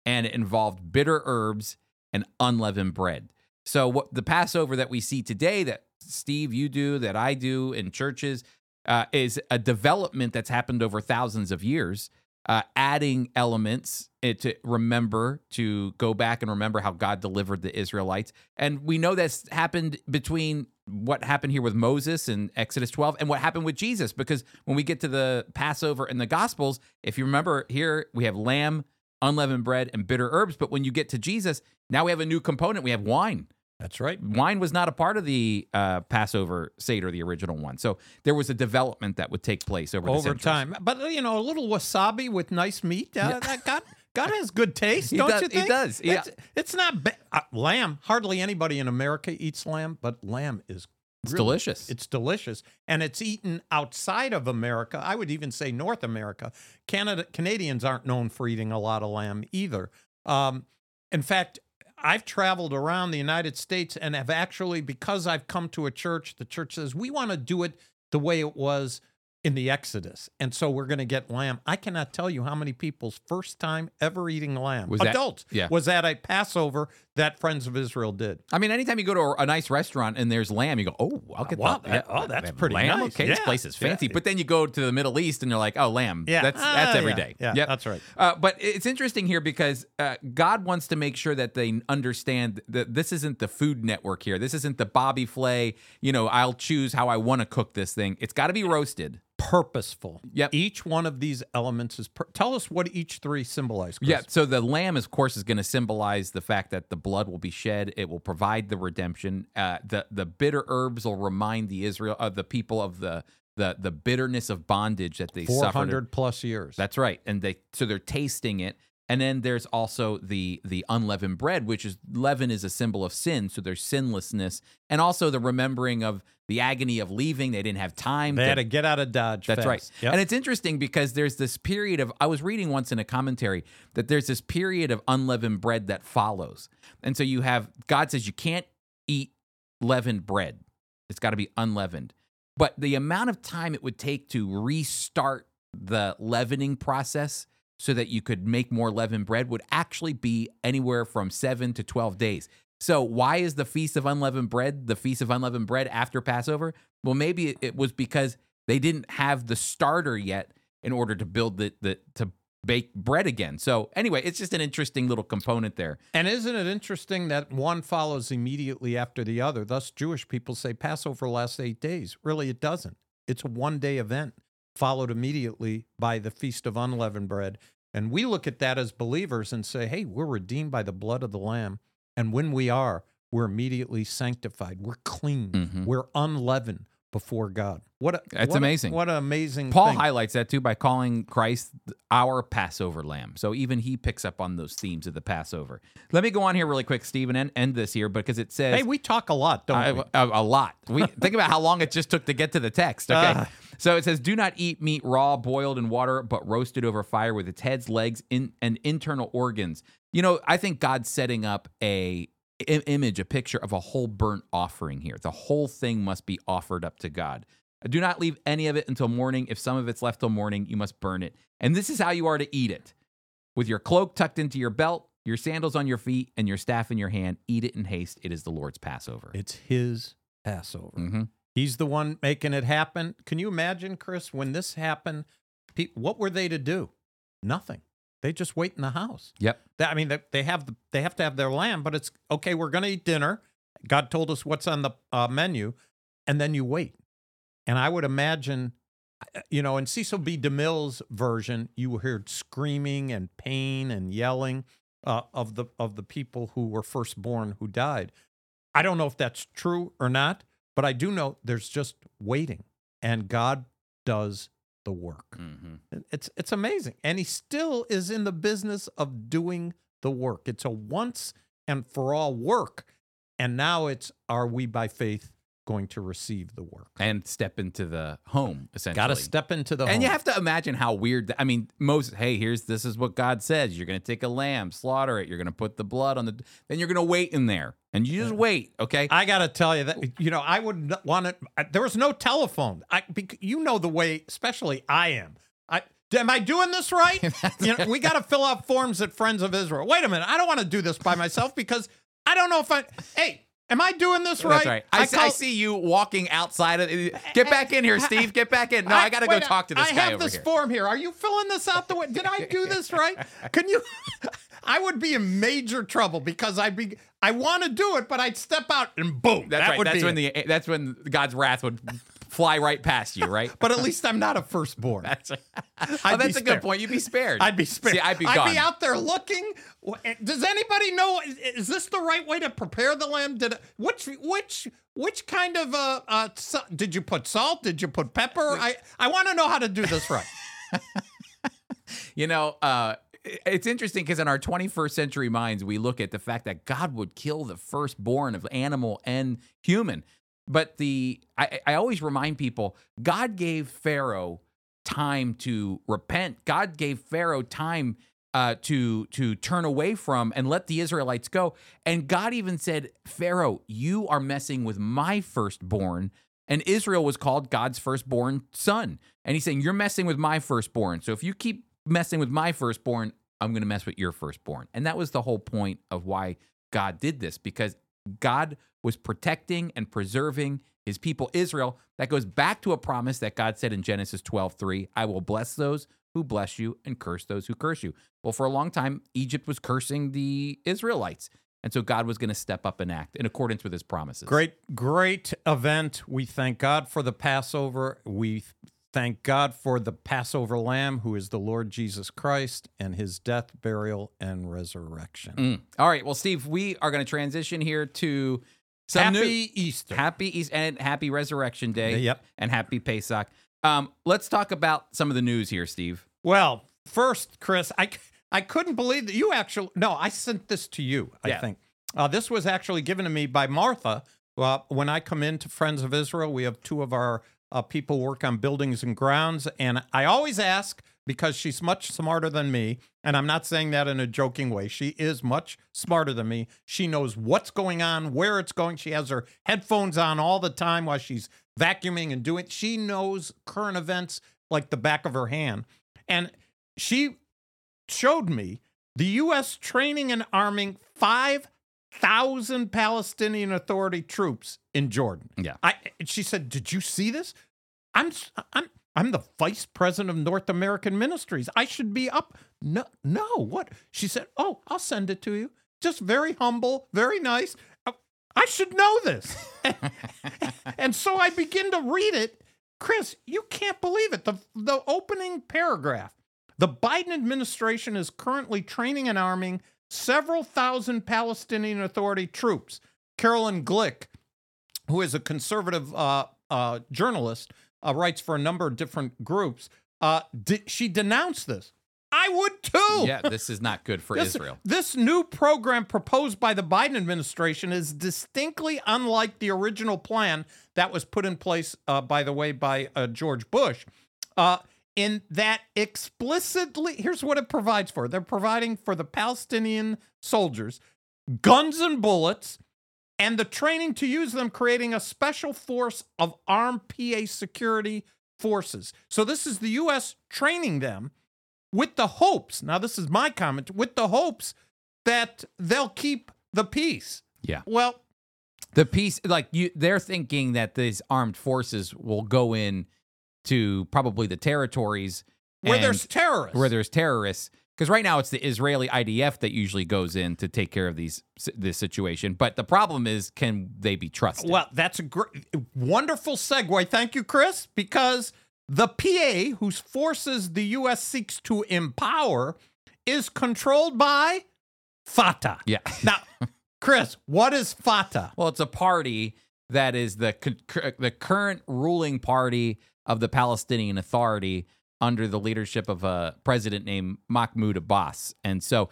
and it involved bitter herbs and unleavened bread. So what the Passover that we see today that Steve you do that I do in churches uh, is a development that's happened over thousands of years, uh, adding elements uh, to remember, to go back and remember how God delivered the Israelites. And we know that's happened between what happened here with Moses in Exodus 12 and what happened with Jesus, because when we get to the Passover and the Gospels, if you remember here, we have lamb, unleavened bread, and bitter herbs. But when you get to Jesus, now we have a new component. We have wine That's right. wine was not a part of the uh, Passover Seder, the original one. So there was a development that would take place over, Over time. But, uh, you know, a little wasabi with nice meat, uh, that God, God has good taste, don't does- you he does, yeah. It's, it's not ba- uh, lamb. Hardly anybody in America eats lamb, but lamb is It's really- delicious. It's delicious, and it's eaten outside of America. I would even say North America. Canada Canadians aren't known for eating a lot of lamb either. Um, in fact, I've traveled around the United States and have actually, because I've come to a church, the church says we want to do it the way it was in the Exodus. And so we're going to get lamb. I cannot tell you how many people's first time ever eating lamb, Was that- adults, yeah. was at a Passover that Friends of Israel did. I mean, anytime you go to a, nice restaurant and there's lamb, you go, "Oh, I'll get Wow, that. that- oh, that's pretty lamb. nice. Okay, this place is fancy." Yeah. But then you go to the Middle East and you're like, "Oh, lamb. Yeah. that's Ah, that's every yeah. day. Yeah, Yep. that's right. Uh, but it's interesting here because uh, God wants to make sure that they understand that this isn't the Food Network here. This isn't the Bobby Flay. You know, I'll choose how I want to cook this thing. It's got to be roasted. Purposeful. Yep. Each one of these elements is. Per- tell us what each three symbolize. Chris. Yeah. So the lamb, of course, is going to symbolize the fact that the blood will be shed. It will provide the redemption. Uh, the the bitter herbs will remind the Israel of the people of the the the bitterness of bondage that they four suffered. hundred plus years. That's right. And they so they're tasting it. And then there's also the the unleavened bread, which is leaven is a symbol of sin. So there's sinlessness, and also the remembering of the agony of leaving. They didn't have time. they to- had to get out of Dodge. that's fast. right. Yep. And it's interesting because there's this period of, I was reading once in a commentary that there's this period of unleavened bread that follows. And so you have, God says you can't eat leavened bread, it's got to be unleavened. But the amount of time it would take to restart the leavening process so that you could make more leavened bread would actually be anywhere from seven to 12 days. So, why is the Feast of Unleavened Bread the Feast of Unleavened Bread after Passover? Well, maybe it- was because they didn't have the starter yet in order to build the, the to bake bread again. So, anyway, it's just an interesting little component there. And isn't it interesting that one follows immediately after the other? Thus, Jewish people say Passover lasts eight days. Really, it doesn't. It's a one day event followed immediately by the Feast of Unleavened Bread. And we look at that as believers and say, hey, we're redeemed by the blood of the Lamb. And when we are, we're immediately sanctified. We're clean. Mhm. We're unleavened before God. What a, That's what a- amazing. what an amazing Paul thing. highlights that too by calling Christ our Passover lamb. So even he picks up on those themes of the Passover. Let me go on here really quick, Stephen, and end this here because it says hey, we talk a lot, don't I- we? a, a lot. We think about how long it just took to get to the text. Okay. Ah. so it says, "Do not eat meat raw, boiled in water, but roasted over fire with its heads, legs, in, and internal organs." You know, I think God's setting up a i- image, a picture of a whole burnt offering here. The whole thing must be offered up to God. Do not leave any of it until morning. If some of it's left till morning, you must burn it. And this is how you are to eat it: with your cloak tucked into your belt, your sandals on your feet, and your staff in your hand. Eat it in haste. It is the Lord's Passover. It's his Passover. Mhm. He's the one making it happen. Can you imagine, Chris, when this happened? Pe- what were they to do? Nothing. They just wait in the house. Yep. That, I mean, they, they have the, they have to have their lamb, but it's okay. We're going to eat dinner. God told us what's on the uh, menu, and then you wait. And I would imagine, uh, you know, in Cecil B. DeMille's version, you heard screaming and pain and yelling uh, of the of the people who were first born who died. I don't know if that's true or not, but I do know there's just waiting, and God does the work. Mm-hmm. It's it's amazing, and He still is in the business of doing the work. It's a once and for all work, and now it's are we by faith going to receive the work? And step into the home, essentially. Got to step into the And home. you have to imagine how weird. That, I mean, most Hey, here's this is what God says. You're going to take a lamb, slaughter it. You're going to put the blood on the. Then you're going to wait in there, and you just uh, wait. Okay. I got to tell you that you know I would want it. There was no telephone. I bec- you know the way, especially I am. I am I doing this right? you know, we got to fill out forms at Friends of Israel. Wait a minute, I don't want to do this by myself because I don't know if I. Hey, am I doing this right? That's right. I, see- I call- see you walking outside of. Get back in here, Steve. Get back in. No, I, got to go wait, talk to this I guy have over this here. form here. Are you filling this out the way? Did I do this right? Can you? I would be in major trouble because I'd be. I want to do it, but I'd step out and boom. That's that right. That's when it. the that's when God's wrath would fly right past you. Right. But at least I'm not a firstborn. That's. I'd oh, that's a good point. You'd be spared. I'd be spared. See, I'd be gone. be out there looking. Does anybody know? Is, is this the right way to prepare the lamb? Did which which which kind of uh, uh did you put salt? Did you put pepper? I I want to know how to do this right. You know, uh, it's interesting because in our 21st century minds, we look at the fact that God would kill the firstborn of animal and human. But the I, I always remind people, God gave Pharaoh time to repent. God gave Pharaoh time uh, to to turn away from and let the Israelites go. And God even said, Pharaoh, you are messing with my firstborn. And Israel was called God's firstborn son. And he's saying, You're messing with my firstborn. So if you keep messing with my firstborn, I'm going to mess with your firstborn. And that was the whole point of why God did this, because God was protecting and preserving his people Israel. That goes back to a promise that God said in Genesis 12, 3, I will bless those who bless you and curse those who curse you. Well, for a long time, Egypt was cursing the Israelites. And so God was going to step up and act in accordance with his promises. Great, great event. We thank God for the Passover. We thank God for the Passover lamb, who is the Lord Jesus Christ, and his death, burial, and resurrection. Mm. All right. Well, Steve, we are going to transition here to some Happy new, Easter. Happy Easter and happy Resurrection Day. Yep. And happy Pesach. Um, let's talk about some of the news here, Steve. Well, first, Chris, I I couldn't believe that you actually. No, I sent this to you. I Yeah. think uh, this was actually given to me by Martha. Well, when I come into Friends of Israel, we have two of our uh, people work on buildings and grounds, and I always ask because she's much smarter than me, and I'm not saying that in a joking way. She is much smarter than me. She knows what's going on, where it's going. She has her headphones on all the time while she's vacuuming and doing. She knows current events like the back of her hand, and she showed me the U.S. training and arming 5,000 Palestinian Authority troops in Jordan. Yeah. I, she said, Did you see this? I'm, I'm, I'm the vice president of North American Ministries. I should be up. No, no, what? She said, Oh, I'll send it to you. Just very humble, very nice. Uh, I should know this. and so I begin to read it. Chris, you can't believe it. The, the opening paragraph. The Biden administration is currently training and arming several thousand Palestinian Authority troops. Caroline Glick, who is a conservative uh, uh, journalist, uh, writes for a number of different groups. Uh, she denounced this. I would too. Yeah, this is not good for This, Israel. this new program proposed by the Biden administration is distinctly unlike the original plan that was put in place, uh, by the way, by uh, George Bush. Uh, in that explicitly, here's what it provides for they're providing for the Palestinian soldiers guns and bullets and the training to use them, creating a special force of armed PA security forces. So, this is the U.S. training them with the hopes, now, this is my comment, with the hopes that they'll keep the peace. Yeah. Well, The peace, like you, they're thinking that these armed forces will go in to probably the territories where there's terrorists. where there's terrorists. Because right now it's the Israeli IDF that usually goes in to take care of these this situation. But the problem is, can they be trusted? Well, that's a great, wonderful segue. Thank you, Chris, because the PA, whose forces the U.S. seeks to empower, is controlled by Fatah. yeah. Now, Chris, what is Fatah? Well, it's a party that is the the current ruling party of the Palestinian Authority under the leadership of a president named Mahmoud Abbas. And so,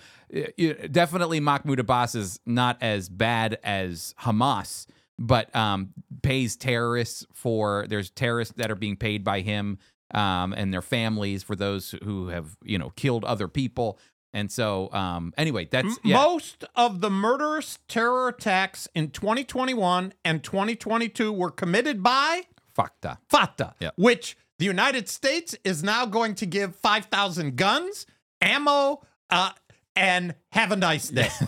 definitely Mahmoud Abbas is not as bad as Hamas, but um, pays terrorists for there's terrorists that are being paid by him um, and their families for those who have you know killed other people. And so, um, anyway, that's yeah. Most of the murderous terror attacks in 2021 and 2022 were committed by Fakta. Fatah, Yep. which the United States is now going to give 5,000 guns, ammo, uh, and have a nice day.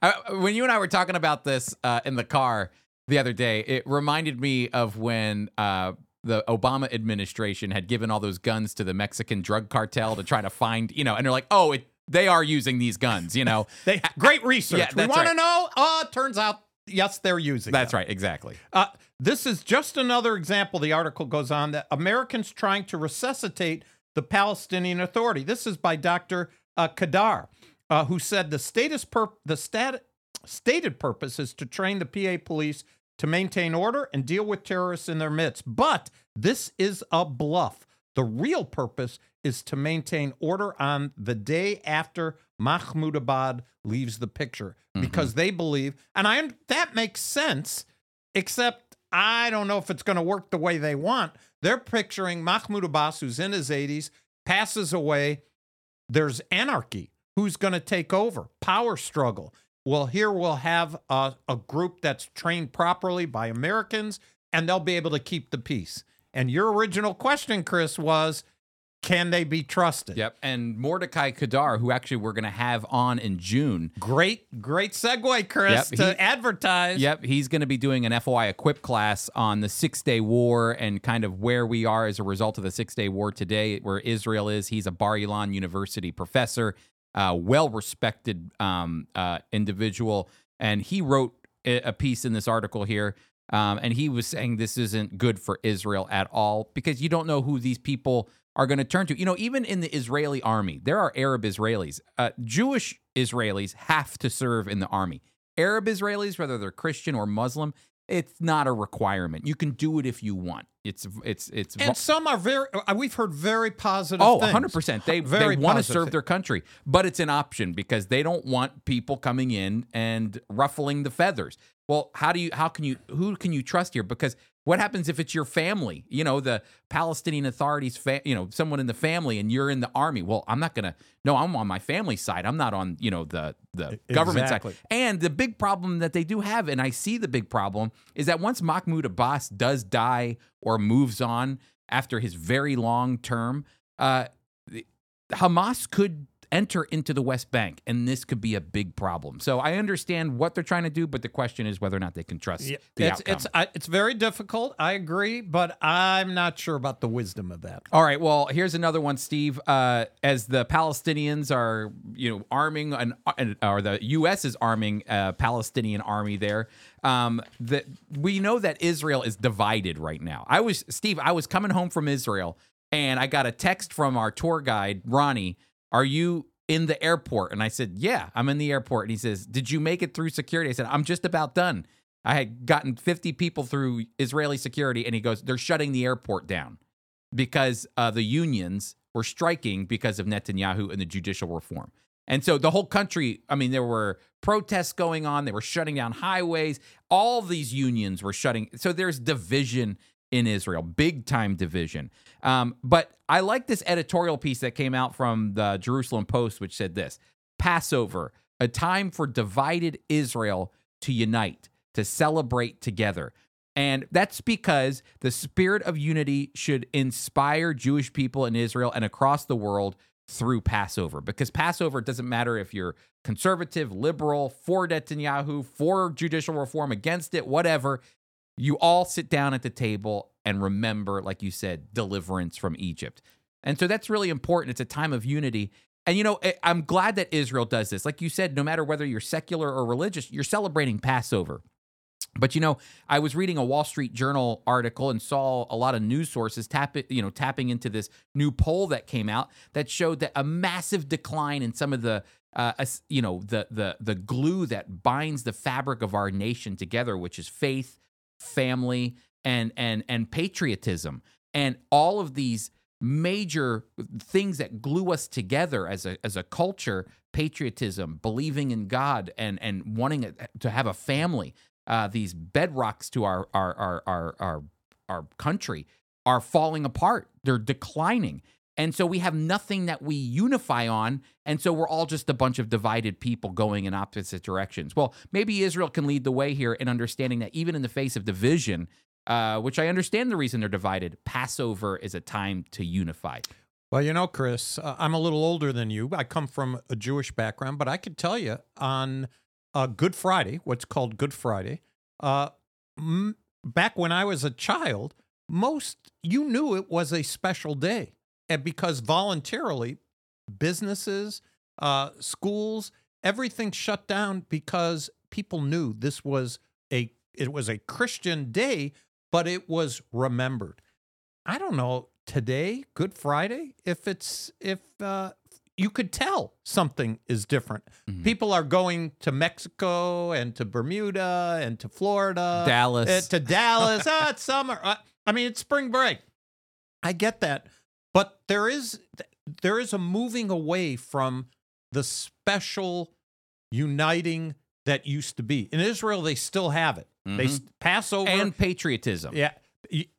Uh, when you and I were talking about this uh, in the car the other day, it reminded me of when uh, the Obama administration had given all those guns to the Mexican drug cartel to try to find, you know, and they're like, oh, it, they are using these guns, you know. They great research. Yeah, we want to know. Oh, it turns out yes, they're using. That's them. right, exactly. Uh, this is just another example. The article goes on that Americans trying to resuscitate the Palestinian Authority. This is by Dr. Uh, Kedar, uh, who said the status pur- the stat- stated purpose is to train the PA police to maintain order and deal with terrorists in their midst. But this is a bluff. The real purpose is to maintain order on the day after Mahmoud Abbas leaves the picture mm-hmm. because they believe, and I that makes sense, except I don't know if it's going to work the way they want. They're picturing Mahmoud Abbas, who's in his 80s, passes away. There's anarchy. Who's going to take over? Power struggle. Well, here we'll have a, a group that's trained properly by Americans and they'll be able to keep the peace. And your original question, Chris, was can they be trusted? Yep. And Mordecai Kedar, who actually we're going to have on in June. Great, great segue, Chris, Yep, to he- advertise. Yep. He's going to be doing an FOI equip class on the Six Day War and kind of where we are as a result of the Six Day War today, where Israel is. He's a Bar Ilan University professor, uh, well respected um, uh, individual. And he wrote a a piece in this article here. Um, and he was saying this isn't good for Israel at all because you don't know who these people are going to turn to. You know, even in the Israeli army, there are Arab Israelis. Uh, Jewish Israelis have to serve in the army. Arab Israelis, whether they're Christian or Muslim, it's not a requirement. You can do it if you want. It's it's it's And some are very, uh, we've heard very positive Oh, things. 100%. They, Very they want to serve their country, but it's an option because they don't want people coming in and ruffling the feathers. Well, how do you how can you who can you trust here because what happens if it's your family? You know, the Palestinian authorities, fa- you know, someone in the family and you're in the army. Well, I'm not going to No, I'm on my family side. I'm not on, you know, the the government side. And the big problem that they do have and I see the big problem is that once Mahmoud Abbas does die or moves on after his very long term, uh Hamas could enter into the West Bank, and this could be a big problem. So I understand what they're trying to do, but the question is whether or not they can trust Yeah, the it's outcome. it's I, it's very difficult. I agree, but I'm not sure about the wisdom of that. All right. Well, here's another one, Steve. Uh, as the Palestinians are, you know, arming an, or the U.S. is arming a Palestinian army there. Um, that we know that Israel is divided right now. I was Steve. I was coming home from Israel, and I got a text from our tour guide Ronnie. Are you in the airport? And I said, Yeah, I'm in the airport. And he says, Did you make it through security? I said, I'm just about done. I had gotten 50 people through Israeli security, and he goes, They're shutting the airport down because uh, the unions were striking because of Netanyahu and the judicial reform. And so the whole country, I mean, there were protests going on. They were shutting down highways. All these unions were shutting. So there's division in Israel, big time division. Um, but I like this editorial piece that came out from the Jerusalem Post, which said this Passover, a time for divided Israel to unite, to celebrate together. And that's because the spirit of unity should inspire Jewish people in Israel and across the world through Passover. Because Passover doesn't matter if you're conservative, liberal, for Netanyahu, for judicial reform, against it, whatever. You all sit down at the table and remember, like you said, deliverance from Egypt. And so that's really important. It's a time of unity. And you know, I- I'm glad that Israel does this. Like you said, no matter whether you're secular or religious, you're celebrating Passover. But you know, I was reading a Wall Street Journal article and saw a lot of news sources tap you know, tapping into this new poll that came out that showed that a massive decline in some of the uh, you know, the the the glue that binds the fabric of our nation together, which is faith, family, and and and patriotism, and all of these major things that glue us together as a as a culture patriotism believing in god and and wanting to have a family uh, these bedrocks to our our our our our, our country are falling apart. They're declining and so we have nothing that we unify on and so we're all just a bunch of divided people going in opposite directions well maybe israel can lead the way here in understanding that even in the face of division uh, which I understand the reason they're divided. Passover is a time to unify. Well, you know, Chris, uh, I'm a little older than you. I come from a Jewish background, but I could tell you on uh, Good Friday, what's called Good Friday, uh, m- back when I was a child, most you knew it was a special day, and because voluntarily, businesses, uh, schools, everything shut down because people knew this was a it was a Christian day, but it was remembered. I don't know today, Good Friday, if it's if uh, you could tell something is different. Mhm. People are going to Mexico and to Bermuda and to Florida, Dallas. uh, to Dallas. ah, it's summer. Uh, I mean, it's spring break. I get that, but there is there is a moving away from the special uniting that used to be in Israel. They still have it. They Mhm. s- Passover and patriotism. yeah.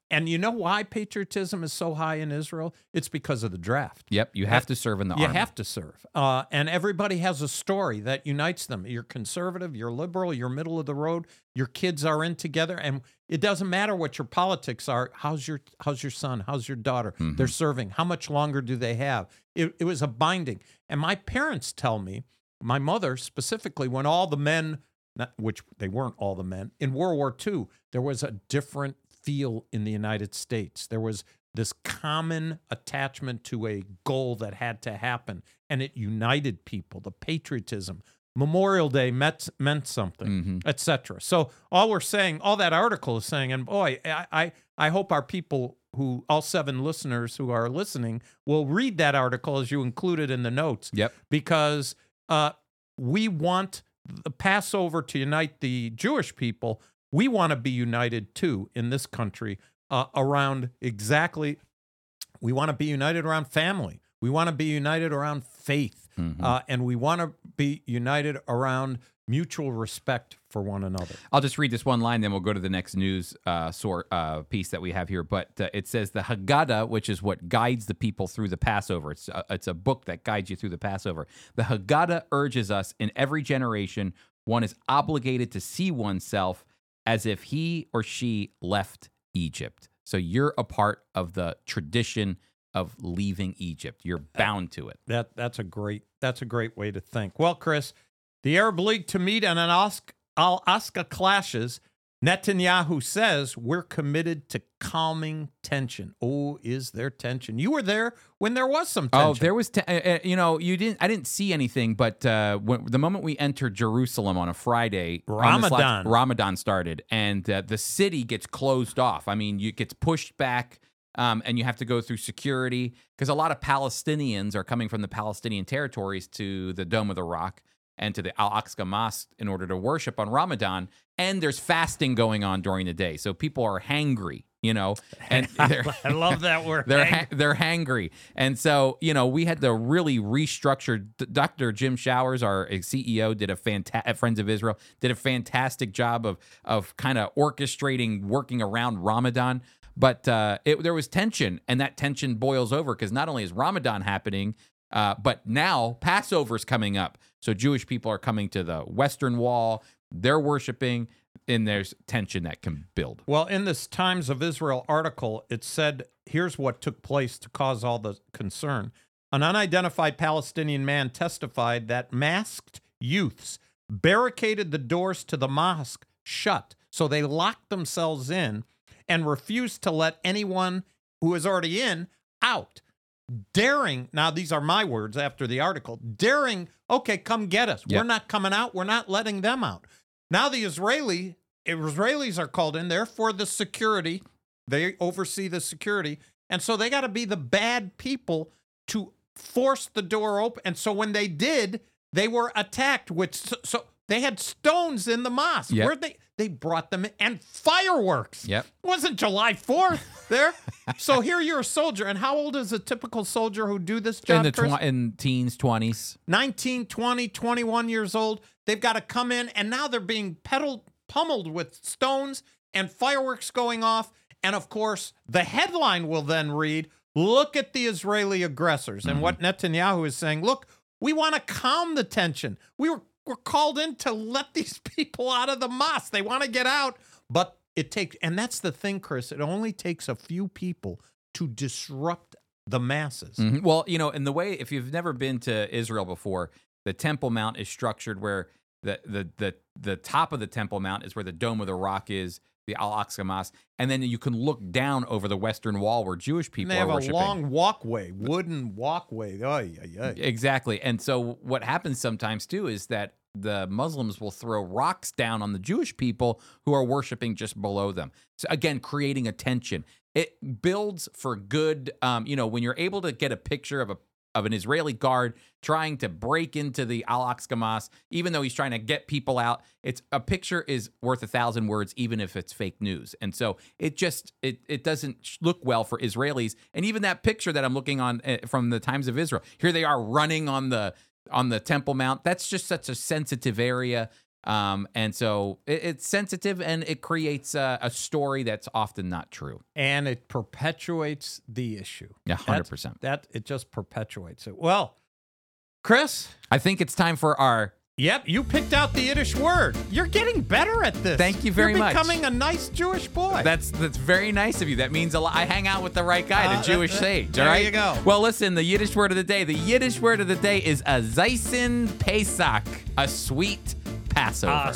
And you know why patriotism is so high in Israel? It's because of the draft. Yep, you have to serve in the You army. You have to serve. Uh, and everybody has a story that unites them. You're conservative, you're liberal, you're middle of the road. Your kids are in together, and it doesn't matter what your politics are. How's your How's your son? How's your daughter? Mm-hmm. They're serving. How much longer do they have? It, it was a binding. And my parents tell me, my mother specifically, when all the men, not, which they weren't all the men in World War II, there was a different feel in the United States. There was this common attachment to a goal that had to happen, and it united people. The patriotism. Memorial Day meant meant something, Mhm. etc. So all we're saying, all that article is saying, and boy, I, I I hope our people who all seven listeners who are listening will read that article as you include it in the notes Yep. because uh, we want the Passover to unite the Jewish people. We want to be united too in this country uh, around exactly. We want to be united around family. We want to be united around faith, Mhm. uh, and we want to be united around mutual respect for one another. I'll just read this one line, then we'll go to the next news uh, sort uh, piece that we have here. But uh, it says the Haggadah, which is what guides the people through the Passover. It's a, it's a book that guides you through the Passover. The Haggadah urges us in every generation, one is obligated to see oneself as if he or she left Egypt. So you're a part of the tradition of leaving Egypt. You're bound to it. That that's a great that's a great way to think. Well, Chris, the Arab League to meet and an Ask Al Aqsa clashes. Netanyahu says we're committed to calming tension. Oh, is there tension? You were there when there was some tension. Oh, there was, te- uh, uh, you know, you didn't. I didn't see anything, but uh, when, the moment we entered Jerusalem on a Friday, the slides, Ramadan. Ramadan started, and uh, the city gets closed off. I mean, you gets pushed back, um, and you have to go through security because a lot of Palestinians are coming from the Palestinian territories to the Dome of the Rock and to the Al Aqsa Mosque in order to worship on Ramadan. And there's fasting going on during the day, so people are hangry, you know, and I love that word. they're Hang- ha- they're hangry, and so you know we had to really restructure. Dr. Jim Showers, our CEO, did a fantastic. Friends of Israel did a fantastic job of of kind of orchestrating working around Ramadan. But uh, it, there was tension, and that tension boils over because not only is Ramadan happening, uh, but now Passover's coming up. So Jewish people are coming to the Western Wall. They're worshiping, and there's tension that can build. Well, in this Times of Israel article, it said here's what took place to cause all the concern. An unidentified Palestinian man testified that masked youths barricaded the doors to the mosque shut. So they locked themselves in and refused to let anyone who was already in out. Daring, now these are my words after the article, daring, okay, come get us. Yep. We're not coming out. We're not letting them out. Now the Israeli Israelis are called in there for the security. They oversee the security. And so they got to be the bad people to force the door open. And so when they did, they were attacked which so, so they had stones in the mosque. Yep. Where they they brought them in and fireworks. Yep. It wasn't July 4th there. so here you're a soldier. And how old is a typical soldier who do this job? In the tw- in teens, twenties. 19, 20, 21 years old. They've got to come in, and now they're being pedaled, pummeled with stones and fireworks going off. And of course, the headline will then read Look at the Israeli aggressors. And mm-hmm. what Netanyahu is saying look, we want to calm the tension. We were, were called in to let these people out of the mosque. They want to get out, but it takes, and that's the thing, Chris, it only takes a few people to disrupt the masses. Mhm. Well, you know, in the way, if you've never been to Israel before, the Temple Mount is structured where the the the the top of the Temple Mount is where the Dome of the Rock is, the Al Aqsa Mosque, and then you can look down over the Western Wall where Jewish And people they are have a long walkway, wooden walkway. Ay, ay, ay. Exactly. And so what happens sometimes too is that the Muslims will throw rocks down on the Jewish people who are worshiping just below them. So again, creating a tension. It builds for good. Um, you know, when you're able to get a picture of a of an Israeli guard trying to break into the Al Aqsa Mosque, even though he's trying to get people out, it's a picture is worth a thousand words, even if it's fake news. And so it just it it doesn't look well for Israelis. And even that picture that I'm looking on uh, from the Times of Israel, here they are running on the on the Temple Mount. That's just such a sensitive area. Um, and so it, it's sensitive and it creates a, a story that's often not true. and it perpetuates the issue. Yeah, 100%. That it just perpetuates it. Well, Chris, I think it's time for our yep, you picked out the Yiddish word. You're getting better at this. Thank you very much. You're much. becoming a nice Jewish boy. That's that's very nice of you. That means a lot. I hang out with the right guy, Uh, the Jewish uh, sage. there all right. you go. Well, listen. The Yiddish word of the day. The Yiddish word of the day is a zissen Pesach, a sweet Passover. Uh,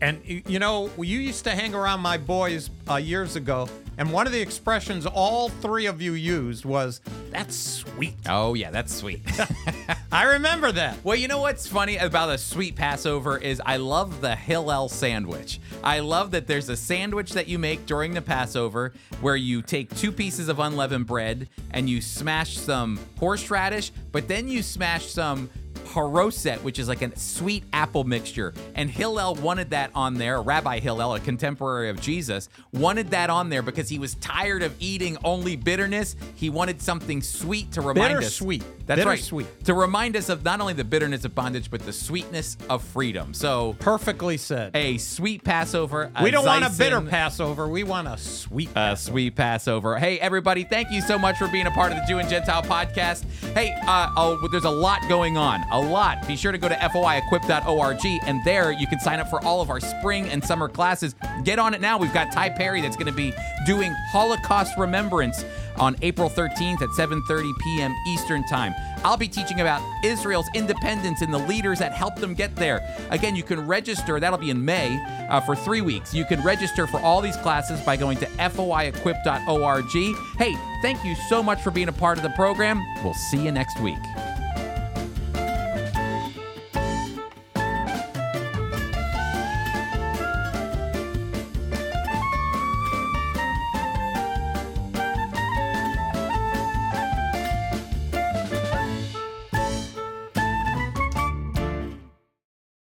and you know, you used to hang around my boys uh, years ago, and one of the expressions all three of you used was "That's sweet." oh yeah, that's sweet. I remember that. Well, you know what's funny about a sweet Passover is I love the Hillel sandwich. I love that there's a sandwich that you make during the Passover where you take two pieces of unleavened bread and you smash some horseradish, but then you smash some haroset, which is like a sweet apple mixture. And Hillel wanted that on there. Rabbi Hillel, a contemporary of Jesus, wanted that on there because he was tired of eating only bitterness. He wanted something sweet to remind us. Bittersweet. That's right. Bittersweet. To remind us of not only the bitterness of bondage, but the sweetness of freedom. So Perfectly said. a sweet Passover. a we don't want a bitter Passover. We want a sweet. a sweet Passover. Hey, everybody, thank you so much for being a part of the Jew and Gentile podcast. Hey, uh, oh, there's a lot going on. A lot. Be sure to go to foiequip.org, and there you can sign up for all of our spring and summer classes. Get on it now. We've got Ty Perry that's going to be doing Holocaust Remembrance on April 13th at 7:30 p.m. Eastern Time. I'll be teaching about Israel's independence and the leaders that helped them get there. Again, you can register. That'll be in May uh, for three weeks. You can register for all these classes by going to foiequip.org. Hey, thank you so much for being a part of the program. We'll see you next week.